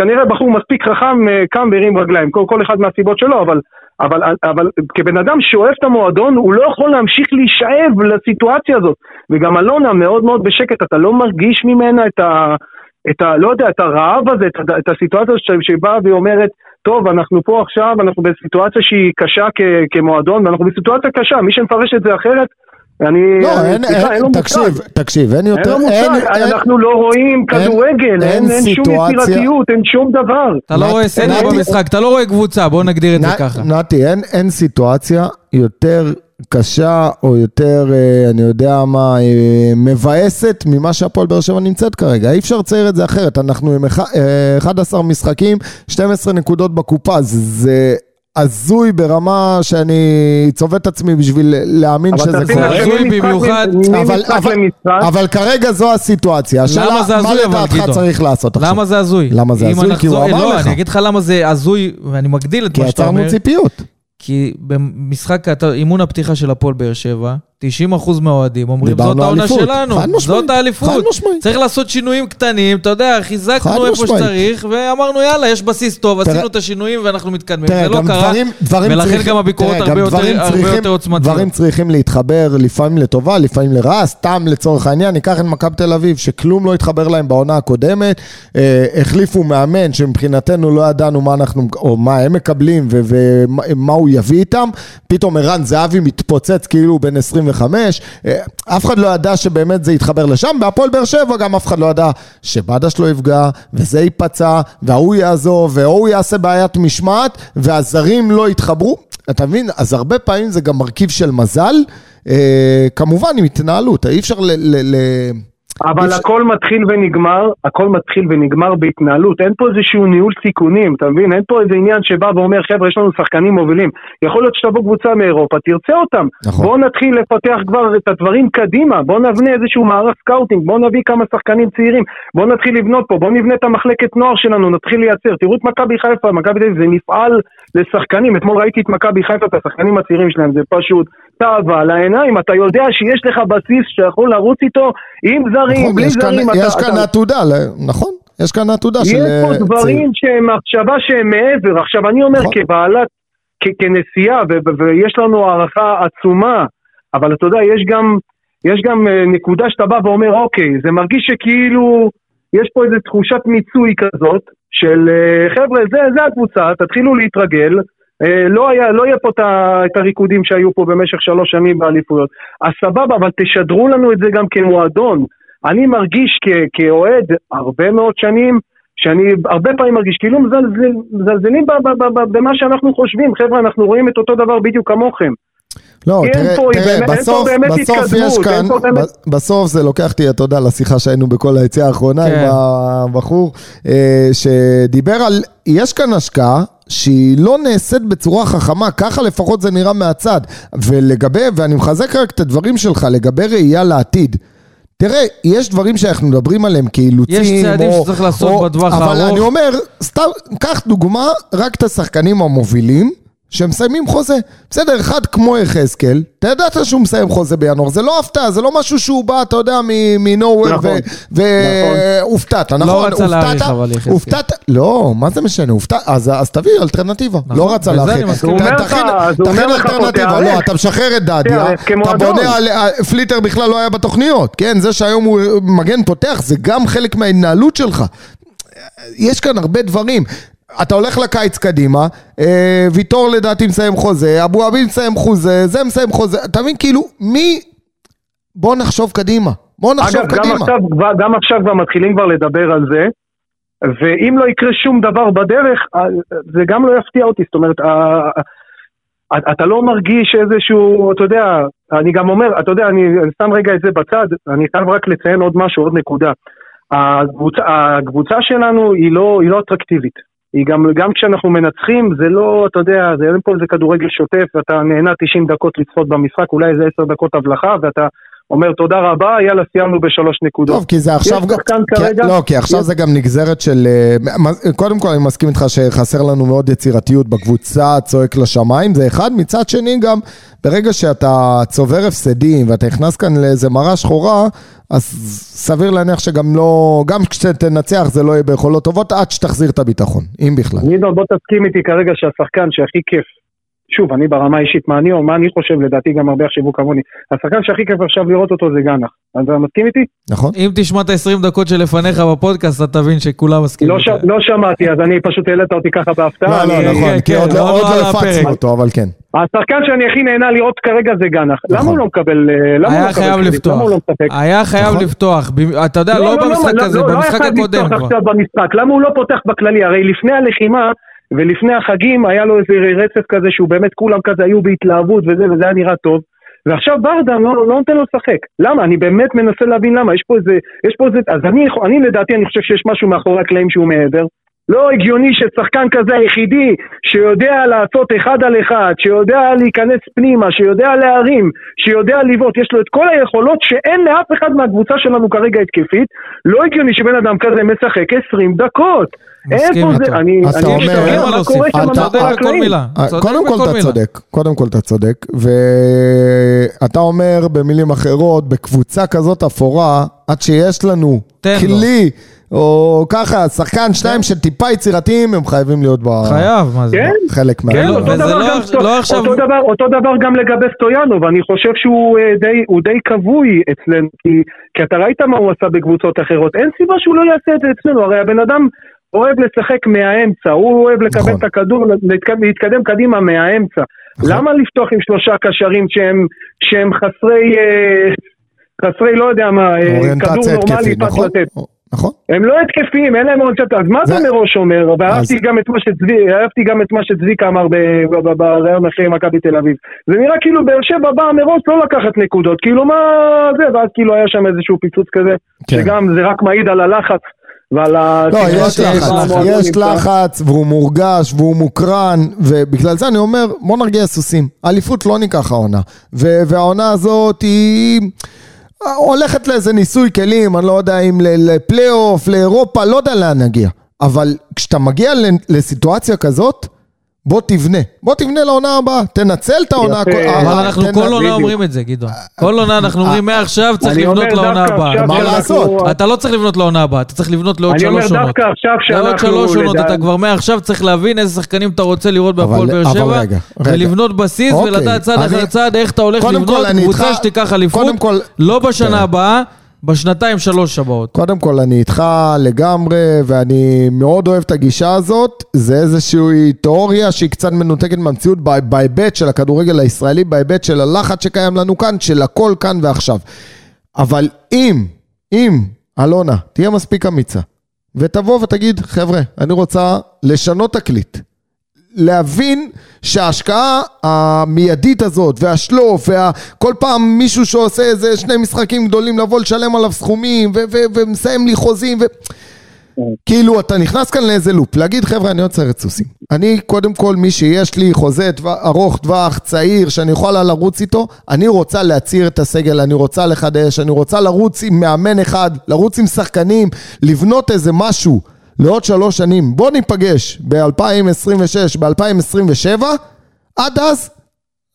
כנראה בחור מספיק חכם, אה, קם והרים רגליים, כל, כל אחד מהסיבות שלו, אבל, אבל, אבל כבן אדם שאוהב את המועדון, הוא לא יכול להמשיך להישאב לסיטואציה הזאת. וגם אלונה מאוד מאוד בשקט, אתה לא מרגיש ממנה את ה... את ה... לא יודע, את הרעב הזה, את, את הסיטואציה ש- שבאה והיא אומרת, טוב, אנחנו פה עכשיו, אנחנו בסיטואציה שהיא קשה כ- כמועדון, ואנחנו בסיטואציה קשה, מי שמפרש את זה אחרת, אני... לא, אני- אין, סליחה, אין, לו תקשיב, מושג. תקשיב, אין אין יותר, לו מושג, אנחנו לא רואים כדורגל, אין אין, אין שום סיטואציה- יצירתיות, אין שום דבר. אתה לא רואה סדר במשחק, אתה לא רואה קבוצה, בוא נגדיר את זה ככה. נתי, אין, אין סיטואציה יותר קשה או יותר, אה, אני יודע מה, אה, מבאסת ממה שהפועל באר שבע נמצאת כרגע. אי אפשר לצייר את זה אחרת. אנחנו עם אח- אה, 11 משחקים, 12 נקודות בקופה. זה הזוי ברמה שאני צובט את עצמי בשביל להאמין אבל שזה קורה. הזוי שממשחק במיוחד. אבל- אבל- אבל כרגע זו הסיטואציה. השאלה, למה זה הזוי מה אבל, לדעתך? צריך לעשות עכשיו? למה זה הזוי? למה זה הזוי? כי הוא אמר לא, לך. אני אגיד לך למה זה הזוי, ואני מגדיל את כי מה שאתה אומר. יצרנו ציפיות. כי במשחק, אתה- אימון הפתיחה של הפועל באר שבע, 90% מהאוהדים אומרים, זאת העונה שלנו, זאת האליפות. צריך לעשות שינויים קטנים, אתה יודע, חיזקנו איפה שצריך, ואמרנו, יאללה, יש בסיס טוב, עשינו את השינויים ואנחנו מתקדמים. זה לא קרה, דברים, דברים ולכן צריכים, גם הביקורות הרבה גם יותר צריכים, הרבה יותר עוצמתיות. דברים צריכים להתחבר לפעמים לטובה, לפעמים לרעה, סתם לצורך העניין, ניקח את מכבי תל אביב, שכלום לא התחבר להם בעונה הקודמת, אה, החליפו מאמן שמבחינתנו לא ידענו מה אנחנו, או מה הם מקבלים ומה הוא יביא איתם, פתאום ערן זהבי מתפוצץ כאילו הוא בן 35. אה, אף אחד לא ידע שבאמת זה יתחבר לשם, והפועל באר שבע גם אף אחד לא ידע שבדש לא יפגע, וזה ייפצע, וההוא יעזוב, וההוא יעשה בעיית משמעת, והזרים לא יתחברו. אתה מבין? אז הרבה פעמים זה גם מרכיב של מזל. אה, כמובן עם התנהלות, אי אפשר ל... ל-, ל- אבל יש- הכל מתחיל ונגמר, הכל מתחיל ונגמר בהתנהלות, אין פה איזשהו ניהול סיכונים, אתה מבין? אין פה איזה עניין שבא ואומר, חבר'ה, יש לנו שחקנים מובילים. יכול להיות שתבוא קבוצה מאירופה, תרצה אותם. נכון. בואו נתחיל לפתח כבר את הדברים קדימה, בואו נבנה איזשהו מערך scouting, בואו נביא כמה שחקנים צעירים, בואו נתחיל לבנות פה, בואו נבנה את המחלקת נוער שלנו, נתחיל לייצר. תראו את מכבי חיפה, מכבי תל אביב זה מפעל לשחקנים, אתמול ראיתי את מכבי חיפה, את השחקנים הצעירים שלהם, זה פשוט תאווה לעיניים, אתה יודע שיש לך בסיס שיכול לרוץ איתו עם זרים, נכון, בלי יש כאן- זרים, אתה- יש כאן עתודה, נכון, יש כאן עתודה של... יש אה, פה צעיר. דברים שהם מחשבה שהם מעבר. עכשיו, אני אומר נכון. כבעלת, כ- כנשיאה, ו- ו- ויש לנו הערכה עצומה, אבל אתה יודע, יש גם, יש גם אה, נקודה שאתה בא ואומר, אוקיי, זה מרגיש שכאילו, יש פה איזו תחושת מיצוי כזאת, של אה, חבר'ה, זה, זה הקבוצה, תתחילו להתרגל. אה, לא, היה, לא יהיה פה את הריקודים שהיו פה במשך שלוש שנים באליפויות. אז סבבה, אבל תשדרו לנו את זה גם כמועדון. אני מרגיש כ- כאוהד הרבה מאוד שנים, שאני הרבה פעמים מרגיש כאילו מזלזל, מזלזלים במה שאנחנו חושבים. חבר'ה, אנחנו רואים את אותו דבר בדיוק כמוכם. לא, תראה, פה- תראה, באמת- אין פה בסוף, באמת בסוף יש כאן, באמת- בסוף זה לוקח אותי, אתה יודע, לשיחה שהיינו בכל היציאה האחרונה כן. עם הבחור, אה, שדיבר על, יש כאן השקעה. שהיא לא נעשית בצורה חכמה, ככה לפחות זה נראה מהצד. ולגבי, ואני מחזק רק את הדברים שלך, לגבי ראייה לעתיד. תראה, יש דברים שאנחנו מדברים עליהם כאילוצים, יש צעדים או- שצריך לעשות או- בטווח אבל הארוך. אני אומר, סתם, קח דוגמה, רק את השחקנים המובילים, שמסיימים חוזה. בסדר, אחד כמו יחזקאל, אתה ידעת שהוא מסיים חוזה בינואר, זה לא הפתעה, זה לא משהו שהוא בא, אתה יודע, מ-nowhere נכון, והופתעת, נכון? לא רצה? להאריך, אבל יחזקאל. הופתעת, לא, מה זה משנה, הופתעת, אז אז תביא אלטרנטיבה, נכון, לא רצה ת- תכין- אלטרנטיבה. לא, אתה משחרר את דדיה, אתה. בונה על... על- פליטר בכלל לא היה בתוכניות, כן? זה שהיום הוא מגן פותח, זה גם חלק מההתנהלות שלך. יש כאן הרבה דברים. אתה הולך לקיץ קדימה, אה, ויטור לדעתי מסיים חוזה, אבו עביד מסיים חוזה, זה מסיים חוזה, אתה מבין? כאילו, מי... בוא נחשוב קדימה. בוא נחשוב אגב, גם קדימה. עכשיו, כבר- גם עכשיו כבר מתחילים כבר לדבר על זה, ואם לא יקרה שום דבר בדרך, אה, זה גם לא יפתיע אותי, זאת אומרת, אה, אתה לא מרגיש איזשהו, אתה יודע, אני גם אומר, אתה יודע, אני אני שם רגע את זה בצד, אני חייב רק לציין עוד משהו, עוד נקודה. הקבוצה, הקבוצה שלנו היא לא, היא לא אטרקטיבית. היא גם, גם כשאנחנו מנצחים, זה לא, אתה יודע, זה אין פה איזה כדורגל שוטף, ואתה נהנה 90 דקות לצפות במשחק, אולי איזה 10 דקות הבלחה, ואתה אומר תודה רבה, יאללה, סיימנו בשלוש נקודות. טוב, כי זה עכשיו גם... כי- כרגע- לא, כי עכשיו יש- זה גם נגזרת של... אה, קודם כל, אני מסכים איתך שחסר לנו מאוד יצירתיות בקבוצה, צועק לשמיים, זה אחד. מצד שני גם, ברגע שאתה צובר הפסדים ואתה נכנס כאן לאיזה מראה שחורה, אז סביר להניח שגם לא... גם כשתנצח זה לא יהיה ביכולות טובות, עד שתחזיר את הביטחון, אם בכלל. נידו, בוא תסכים איתי כרגע שהשחקן שהכי כיף, שוב, אני ברמה האישית, מה אני, מה אני חושב, לדעתי גם הרבה יחשבו כמוני, השחקן שהכי כיף עכשיו לראות אותו זה גנח. אתה מסכים איתי? נכון? אם תשמע את ה-20 דקות שלפניך בפודקאסט, אתה תבין שכולם מסכימים. לא, ש... לא שמעתי, אז אני פשוט העלית אותי ככה בהפתעה. לא, לא, נכון, כן, כי כן, עוד לא- לא לא הפצנו. אותו, אבל כן. השחקן שאני הכי נהנה לראות כרגע זה גנח. למה נכון. הוא לא מקבל... אה, למה הוא לא היה מקבל חייב קרדיט? לפתוח. לא? היה חייב נכון. לפתוח. אתה יודע, לא במשחק לא, הזה, לא, לא היה במשחק חייב הקודם לפתוח כבר. עכשיו במשחק, למה הוא לא פותח בכללי? הרי לפני הלחימה ולפני החגים היה לו איזה רצף כזה שהוא באמת כולם כזה היו בהתלהבות וזה, וזה היה נראה טוב. ועכשיו ברדה לא, לא נותן לו לשחק. למה? אני באמת מנסה להבין למה. יש פה איזה, יש פה איזה, אז אני, אני לדעתי, אני חושב שיש משהו מאחורי הקלעים שהוא מעבר. לא הגיוני ששחקן כזה היחידי שיודע לעשות אחד על אחד, שיודע להיכנס פנימה, שיודע להרים, שיודע לבעוט, יש לו את כל היכולות שאין לאף אחד מהקבוצה שלנו כרגע התקפית, לא הגיוני שבן אדם כזה משחק 20 דקות. איפה זה? אני אתה אני אומר- מה. קורה שם אתה- צודק מאחורי בכל הקלעים? מילה. צודק קודם כל אתה. צודק, קודם כל אתה צודק, ואתה אומר במילים אחרות, בקבוצה כזאת אפורה, עד שיש לנו. כלי, או ככה, שחקן, שניים שטיפה יצירתיים, הם חייבים להיות חייב, מה זה? כן? בחלק מה... כן, אותו דבר לא- גם לא לגבי סטויאנוב, אני חושב שהוא אה, די- כבוי אצלנו, כי- כי אתה ראית מה הוא עשה בקבוצות אחרות, אין סיבה שהוא לא יעשה את זה אצלנו, הרי הבן אדם אוהב לשחק מהאמצע, הוא אוהב לקבל נכון. את הכדור, להתקדם- קדימה מהאמצע. נכון. למה לפתוח עם שלושה קשרים שהם חסרי, אה, חסרי לא יודע מה, אה, כדור נורמלי התקפית, פס נכון? לתת? נכון. הם לא התקפיים, אין להם אוריינטציה, אז מה זה- אתה מראש אומר? ואהבתי גם את מה שצבי, אהבתי גם את מה שצביקה אמר בראיון אחרי מכבי תל אביב. זה נראה כאילו באר שבע באה מראש לא לקחת נקודות, כאילו מה זה, ואז כאילו היה שם איזשהו פיצוץ כזה, כן. שגם זה רק מעיד על הלחץ ועל ה... לא, יש לחץ. יש לחץ, והוא מורגש, והוא מוקרן, ובגלל זה אני אומר, בוא נרגיע סוסים. אליפות לא ניקח העונה. והעונה הזאת היא... הולכת לאיזה ניסוי כלים, אני לא יודע אם לפלייאוף, לאירופה, לא יודע לאן נגיע. אבל כשאתה מגיע לסיטואציה כזאת, בוא תבנה. בוא תבנה לעונה הבאה, תנצל את העונה. הכל- אבל אה, אנחנו כל עונה. אומרים את זה, גדעון. כל עונה אנחנו אומרים, מעכשיו צריך אני אומר לבנות לעונה הבאה. מה לעשות? אתה לא צריך לבנות לעונה הבאה, אתה צריך לבנות לעוד אני אומר שלוש עונות. דווקא עכשיו לעוד שאנחנו... שלוש עונות, אתה כבר מעכשיו צריך להבין איזה שחקנים אתה רוצה לראות בהפועל באר שבע. ולבנות בסיס, אוקיי, ולדעת צעד אני- אחר צעד איך אתה הולך לבנות אני קבוצה שתיקח אליפות, לא בשנה כן. הבאה, בשנתיים שלוש הבאות. קודם כל, אני איתך לגמרי, ואני מאוד אוהב את הגישה הזאת. זה איזושהי תיאוריה שהיא קצת מנותקת מהמציאות בה- בהיבט של הכדורגל הישראלי, בהיבט של הלחץ שקיים לנו כאן, של הכל כאן ועכשיו. אבל אם, אם, אלונה, תהיה מספיק אמיצה, ותבוא ותגיד, חבר'ה, אני רוצה לשנות תקליט. להבין שההשקעה המיידית הזאת, והשלוף, וכל פעם מישהו שעושה איזה שני משחקים גדולים לבוא לשלם עליו סכומים, ומסיים לי חוזים, ו... כאילו אתה נכנס כאן לאיזה לופ, להגיד חבר'ה אני עוד סרט סוסים. אני קודם כל מי שיש לי חוזה טווח, ארוך טווח, צעיר, שאני יכולה לרוץ איתו, אני רוצה להצעיר את הסגל, אני רוצה לחדש, אני רוצה לרוץ עם מאמן אחד, לרוץ עם שחקנים, לבנות איזה משהו לעוד שלוש שנים. בוא ניפגש ב-2026, ב-2027, עד אז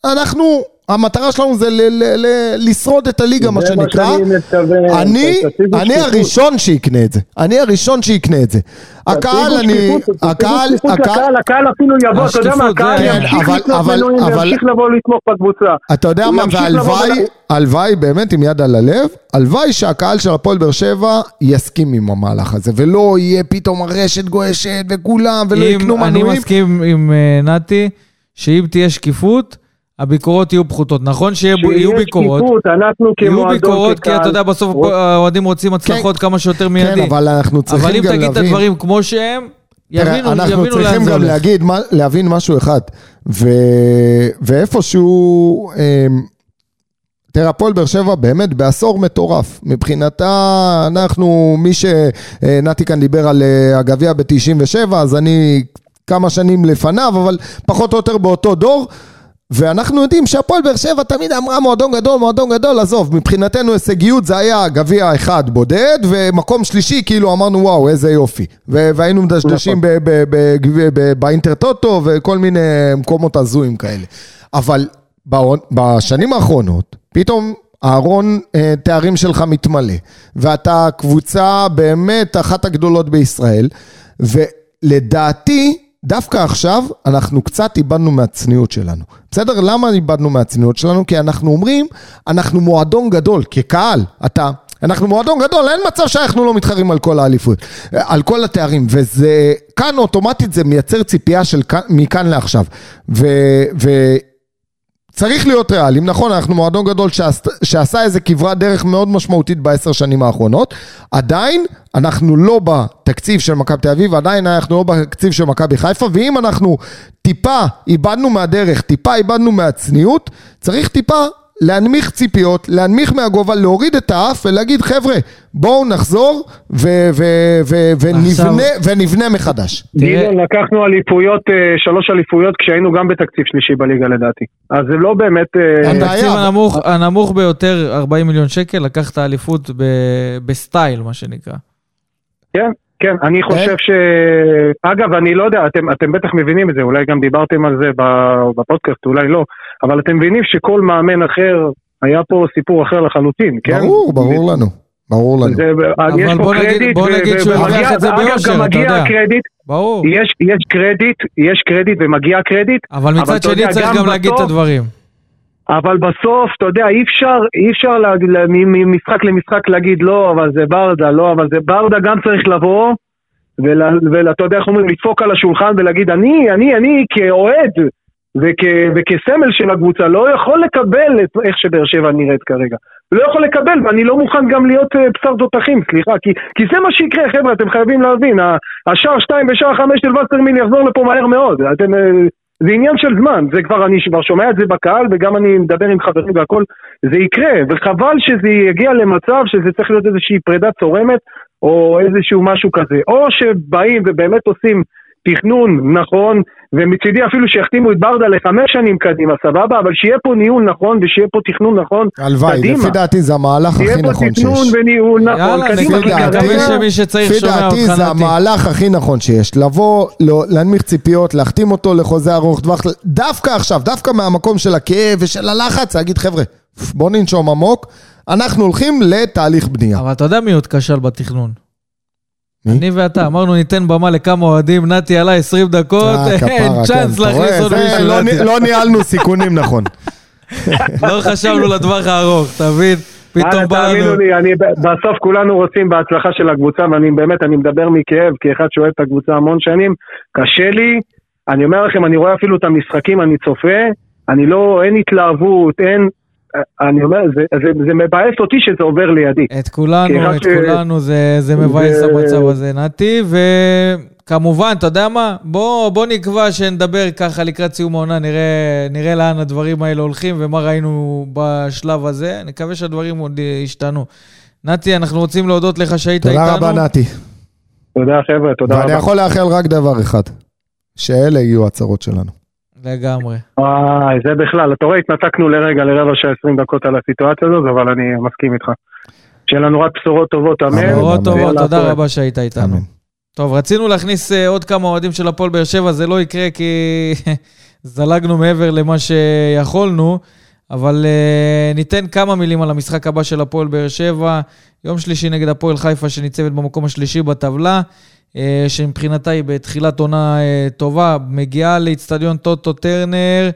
אנחנו, המטרה שלנו זה ל- ל- ל- לשרוד את הליגה, מה זה מה שנקרא. שאני מתכוון. אני, אני. הראשון שיקנה את זה. אני הראשון שיקנה את זה. הקהל, אני... הקהל, הקהל... הקהל אפילו יבוא, אתה יודע מה, הקהל זה- ימשיך לקנות מנויים וימשיך לבוא לתמוך בקבוצה. אתה יודע מה, והלוואי, הלוואי באמת עם יד על הלב, הלוואי שהקהל של הפועל באר שבע יסכים עם המהלך הזה, ולא יהיה פתאום הרשת גועשת וכולם, ולא יקנו אני מנויים. מסכים עם אה, נתי, שאם תהיה שקיפות, הביקורות יהיו פחותות. נכון שיהיו ביקורות, שקיפות, אנחנו יהיו כמועדון, ביקורות, כי אתה יודע, בסוף האוהדים רוצים הצלחות כמה שיותר מיידי. כן, אבל אנחנו אבל צריכים אם גם תגיד את להבין... הדברים כמו שהם, יבינו אנחנו יבינו לאן צריכים זה גם הולך. להגיד, מה- להבין משהו אחד, ו... ואיפשהו, אמ, תראה, הפועל באר שבע באמת בעשור מטורף. מבחינתה, אנחנו, מי שנתי כאן דיבר על אה, הגביע ב-97, אז אני כמה שנים לפניו, אבל פחות או יותר באותו דור. ואנחנו יודעים שהפועל באר שבע תמיד אמרה מועדון גדול, מועדון גדול, עזוב, מבחינתנו הישגיות זה היה גביע אחד בודד, ומקום שלישי כאילו אמרנו וואו, איזה יופי. והיינו מדשדשים ב- ב- ב- ב- באינטרטוטו וכל מיני מקומות הזויים כאלה. אבל בשנים האחרונות, פתאום הארון אה, תארים שלך מתמלא, ואתה קבוצה באמת אחת הגדולות בישראל, ולדעתי, דווקא עכשיו אנחנו קצת איבדנו מהצניעות שלנו. בסדר? למה איבדנו מהצניעות שלנו? כי אנחנו אומרים, אנחנו מועדון גדול, כקהל, אתה... אנחנו מועדון גדול, אין מצב שאנחנו לא מתחרים על כל האליפות, על כל התארים, וזה, כאן אוטומטית זה מייצר ציפייה של כאן, מכאן לעכשיו. ו, ו, צריך להיות ריאליים, נכון, אנחנו מועדון גדול שעש, שעשה איזה כברת דרך מאוד משמעותית בעשר שנים האחרונות, עדיין אנחנו לא בתקציב של מכבי תל אביב, עדיין אנחנו לא בתקציב של מכבי חיפה, ואם אנחנו טיפה איבדנו מהדרך, טיפה איבדנו מהצניעות, צריך טיפה להנמיך ציפיות, להנמיך מהגובה, להוריד את האף ולהגיד, חבר'ה, בואו נחזור ו- ו- ו- ונבנה, ונבנה מחדש. גדעון, לקחנו אליפויות, אה, שלוש אליפויות כשהיינו גם בתקציב שלישי בליגה לדעתי. אז זה לא באמת... אה. התקציב הנמוך, הנמוך ביותר, 40 מיליון שקל, לקחת אליפות ב- בסטייל, מה שנקרא. כן, כן, אני חושב ש... אגב, אני לא יודע, אתם, אתם בטח מבינים את זה, אולי גם דיברתם על זה בפודקאסט, אולי לא, אבל אתם מבינים שכל מאמן אחר, היה פה סיפור אחר לחלוטין, כן? ברור, ברור לנו. ברור לנו. זה, יש פה בוא נגיד- קרדיט, בוא נגיד שהוא הרוויח את זה ביושר, גם אתה מגיע יודע. הקרדיט, ברור. יש, יש קרדיט, יש קרדיט ומגיע קרדיט, אבל אבל מצד יודע, שני צריך גם גם להגיד את בסוף- הדברים. אבל בסוף, אתה יודע, אי אפשר, אי אפשר לה, ממשחק למשחק להגיד לא, אבל זה ברדה, לא, אבל זה ברדה גם צריך לבוא, ואתה יודע איך אומרים, לדפוק על השולחן ולהגיד, אני, אני, אני כאוהד וכ, וכסמל של הקבוצה לא יכול לקבל את איך שבאר שבע נראית כרגע. לא יכול לקבל, ואני לא מוכן גם להיות אה, בשר תותחים, סליחה, כי, כי זה מה שיקרה, חבר'ה, אתם חייבים להבין, השער 2 ושער 5 של וסרמיל יחזור לפה מהר מאוד, אתם... אה, זה עניין של זמן, זה כבר, אני כבר שומע את זה בקהל וגם אני מדבר עם חברים והכל, זה יקרה, וחבל שזה יגיע למצב שזה צריך להיות איזושהי פרידה צורמת או איזשהו משהו כזה, או שבאים ובאמת עושים תכנון נכון, ומצידי אפילו שיחתימו את ברדה לחמש שנים קדימה, סבבה, אבל שיהיה פה ניהול נכון ושיהיה פה תכנון נכון, הלוואי, קדימה. לפי דעתי זה המהלך שיהיה הכי פה נכון תכנון שיש. וניהול נכון, יאללה, קדימה, לפי כי דעתי- נקווה כרגע- שמי שצריך לפי שומע דעתי אותך זה נתי. המהלך הכי נכון שיש. לבוא, לא- להנמיך ציפיות, להחתים אותו לחוזה ארוך טווח, דווקא עכשיו, דווקא מהמקום של הכאב ושל הלחץ, להגיד חבר'ה, בוא ננשום עמוק, אנחנו הולכים לתהליך בנייה. אבל אתה יודע מי עוד כשל בתכנון? מי? אני ואתה, אמרנו ניתן במה לכמה אוהדים, נתי עלה 20 דקות, אה, אין צ'אנס כן, אתה להכניס? עוד מישהו. לא לא ניהלנו סיכונים נכון. לא חשבנו לטווח הארוך, אתה מבין? פתאום בא תאמינו לנו. לי, אני, בסוף כולנו רוצים בהצלחה של הקבוצה, ואני באמת, אני מדבר מכאב, כאחד שאוהב את הקבוצה המון שנים, קשה לי, אני אומר לכם, אני רואה אפילו את המשחקים, אני צופה, אני לא, אין התלהבות, אין, אני אומר, זה, זה, זה מבאס אותי שזה עובר לידי. את כולנו, את ש- כולנו, זה, זה מבאס זה- המצב הזה, נתי, וכמובן, אתה יודע מה? בוא, בוא נקבע שנדבר ככה לקראת סיום העונה, נראה, נראה לאן הדברים האלה הולכים ומה ראינו בשלב הזה. נקווה שהדברים עוד ישתנו. נתי, אנחנו רוצים להודות לך שהיית איתנו. תודה רבה נתי. תודה חבר'ה, תודה ואני רבה. יכול לאחל רק דבר אחד, שאלה יהיו הצרות שלנו. לגמרי. וואי, זה בכלל, אתה רואה, התנתקנו לרגע, לרבע שעה 20 דקות על הסיטואציה הזאת, אבל אני מסכים איתך. שיהיה לנו רק בשורות טובות, אמן. בשורות. טובות, תודה. רבה שהיית איתנו. טוב, רצינו להכניס אה, עוד כמה אוהדים של הפועל באר שבע, זה לא יקרה כי זלגנו מעבר למה שיכולנו, אבל אה, ניתן כמה מילים על המשחק הבא של הפועל באר שבע. יום שלישי נגד הפועל חיפה שניצבת במקום השלישי בטבלה, אה, שמבחינתה היא בתחילת עונה אה, טובה, מגיעה לאיצטדיון טוטו טרנר.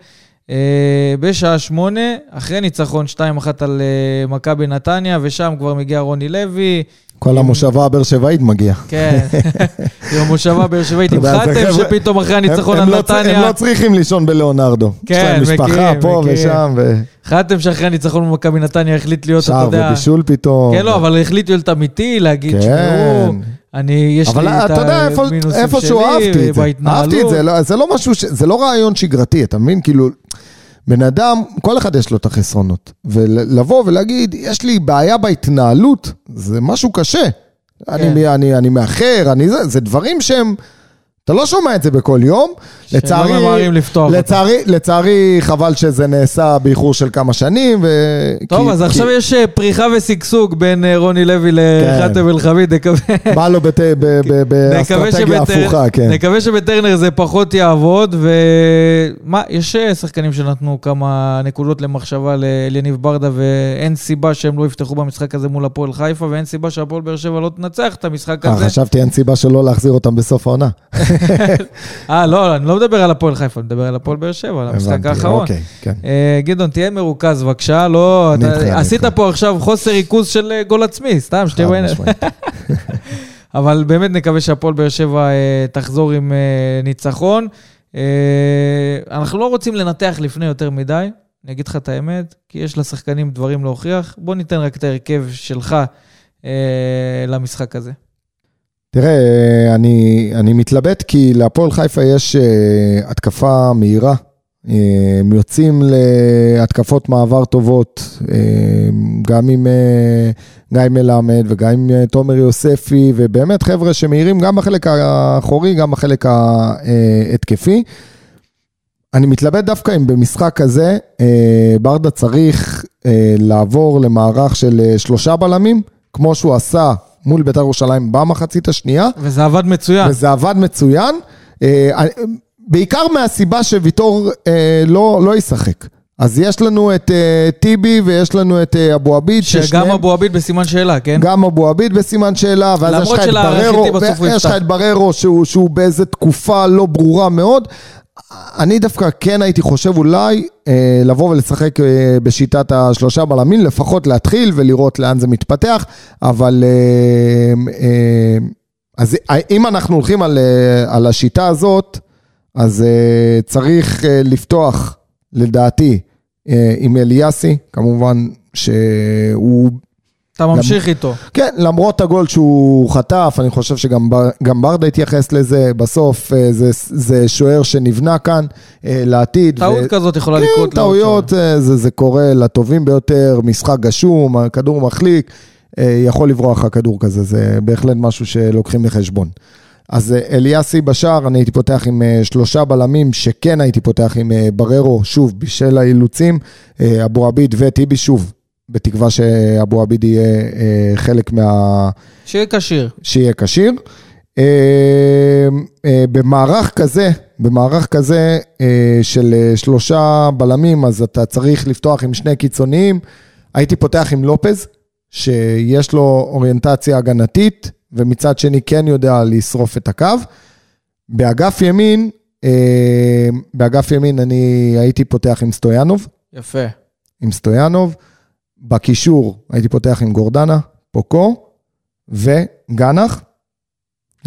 אה, בשעה שמונה, אחרי ניצחון 2-1 על אה, מכבי נתניה, ושם כבר מגיע רוני לוי, כל המושבה הבאר שבעית מגיע. כן, עם המושבה באר שבעית, עם חתם שפתאום אחרי הניצחון על לא צר- הם נתניה, לא צריכים לישון בלאונרדו. כן, יש להם משפחה מכירים, פה מכירים. ושם, ו- חתם שאחרי הניצחון במכבי נתניה החליט להיות, אתה שער יודע, ובישול פתאום. כן, לא, אבל החליט להיות אמיתי, להגיד, כן. תשמעו, אני, יש אבל לי את אתה יודע, איפה- המינוסים איפשהו אהבתי את שלי, זה. אהבתי את בהתנהלות. זה, לא- זה לא משהו, זה לא רעיון שגרתי, אתה מבין? כאילו, בן אדם, כל אחד יש לו את החסרונות. ולבוא ולהגיד, יש לי בעיה בהתנהלות, זה משהו קשה. אני, אני, אני מאחר, אני זה, זה דברים שהם... אתה לא שומע את זה בכל יום. לצערי, ממהרים לפתוח אותם. לצערי, לצערי, חבל שזה נעשה באיחור של כמה שנים. ו... טוב, כי- אז כי עכשיו יש אה, פריחה ושגשוג בין אה, רוני לוי לחתם אל-חמיד, נקווה. בא לו בת... ב... ב... נקווה באסטרטגיה הפוכה, כן. נקווה שבטרנר זה פחות יעבוד, ומה, יש אה, שחקנים שנתנו כמה נקודות למחשבה לאליניב ברדה, ואין סיבה שהם לא יפתחו במשחק הזה מול הפועל חיפה, ואין סיבה שהפועל באר שבע לא תנצח את המשחק הזה. חשבתי אין סיבה שלא להחזיר אותם בסוף העונה. אה, לא, אני לא מדבר על הפועל חיפה, אני מדבר על הפועל באר שבע, על המשחק האחרון. אוקיי, כן. אה, גדעון, תהיה מרוכז בבקשה, לא... עשית. פה עכשיו חוסר ריכוז של אה, גול עצמי, סתם, שתהיה. משמעית. אבל באמת נקווה שהפועל באר שבע אה, תחזור עם ניצחון. אנחנו לא רוצים לנתח לפני יותר מדי, אני אגיד לך את האמת, כי יש לשחקנים דברים להוכיח. בוא ניתן רק את ההרכב שלך למשחק הזה. תראה, אני, אני מתלבט כי להפועל חיפה יש uh, התקפה מהירה, אה, הם יוצאים להתקפות מעבר טובות, אה, גם עם אה, גיא מלמד וגם עם תומר יוספי, ובאמת חבר'ה שמאירים גם בחלק האחורי, גם בחלק ההתקפי. אני מתלבט דווקא אם במשחק כזה, ברדה צריך לעבור למערך של שלושה בלמים, כמו שהוא עשה מול בית"ר ירושלים במחצית השנייה. וזה עבד מצוין. וזה עבד מצוין. בעיקר מהסיבה שוויטור אה, לא, לא ישחק. אז יש לנו את uh, טיבי ויש לנו את uh, אבו עביד. שגם ששניהם... אבו עביד בסימן שאלה, כן? גם אבו עביד בסימן שאלה, ואז יש לך את בררו, יש לך את בררו שהוא, שהוא באיזה תקופה לא ברורה מאוד. אני דווקא כן הייתי חושב אולי אה, לבוא ולשחק אה, בשיטת השלושה בלמים, לפחות להתחיל ולראות לאן זה מתפתח, אבל אה, אה, אז אם אנחנו הולכים על, אה, על השיטה הזאת, אז uh, צריך uh, לפתוח, לדעתי, uh, עם אליאסי, כמובן שהוא... אתה ממשיך למ... איתו. כן, למרות הגול שהוא חטף, אני חושב שגם ברדה התייחס לזה, בסוף uh, זה, זה שוער שנבנה כאן uh, לעתיד. טעות ו... כזאת יכולה כן, לקרות. כן, טעויות, uh, זה, זה קורה לטובים ביותר, משחק גשום, הכדור מחליק, יכול לברוח הכדור כזה, זה בהחלט משהו שלוקחים בחשבון. אז אה, אליאסי בשער, אני הייתי פותח עם אה, שלושה בלמים, שכן הייתי פותח עם אה, בררו, שוב, בשל האילוצים, אבו עביד וטיבי, שוב, בתקווה שאבו עביד יהיה חלק מה... שיהיה כשיר. שיהיה כשיר. במערך כזה, במערך כזה של שלושה בלמים, אז אתה צריך לפתוח עם שני קיצוניים. הייתי פותח עם לופז, שיש לו אוריינטציה הגנתית, ומצד שני כן יודע לשרוף את הקו. באגף ימין, אה, באגף ימין אני הייתי פותח עם סטויאנוב. יפה. עם סטויאנוב. בקישור הייתי פותח עם גורדנה, פוקו וגנח.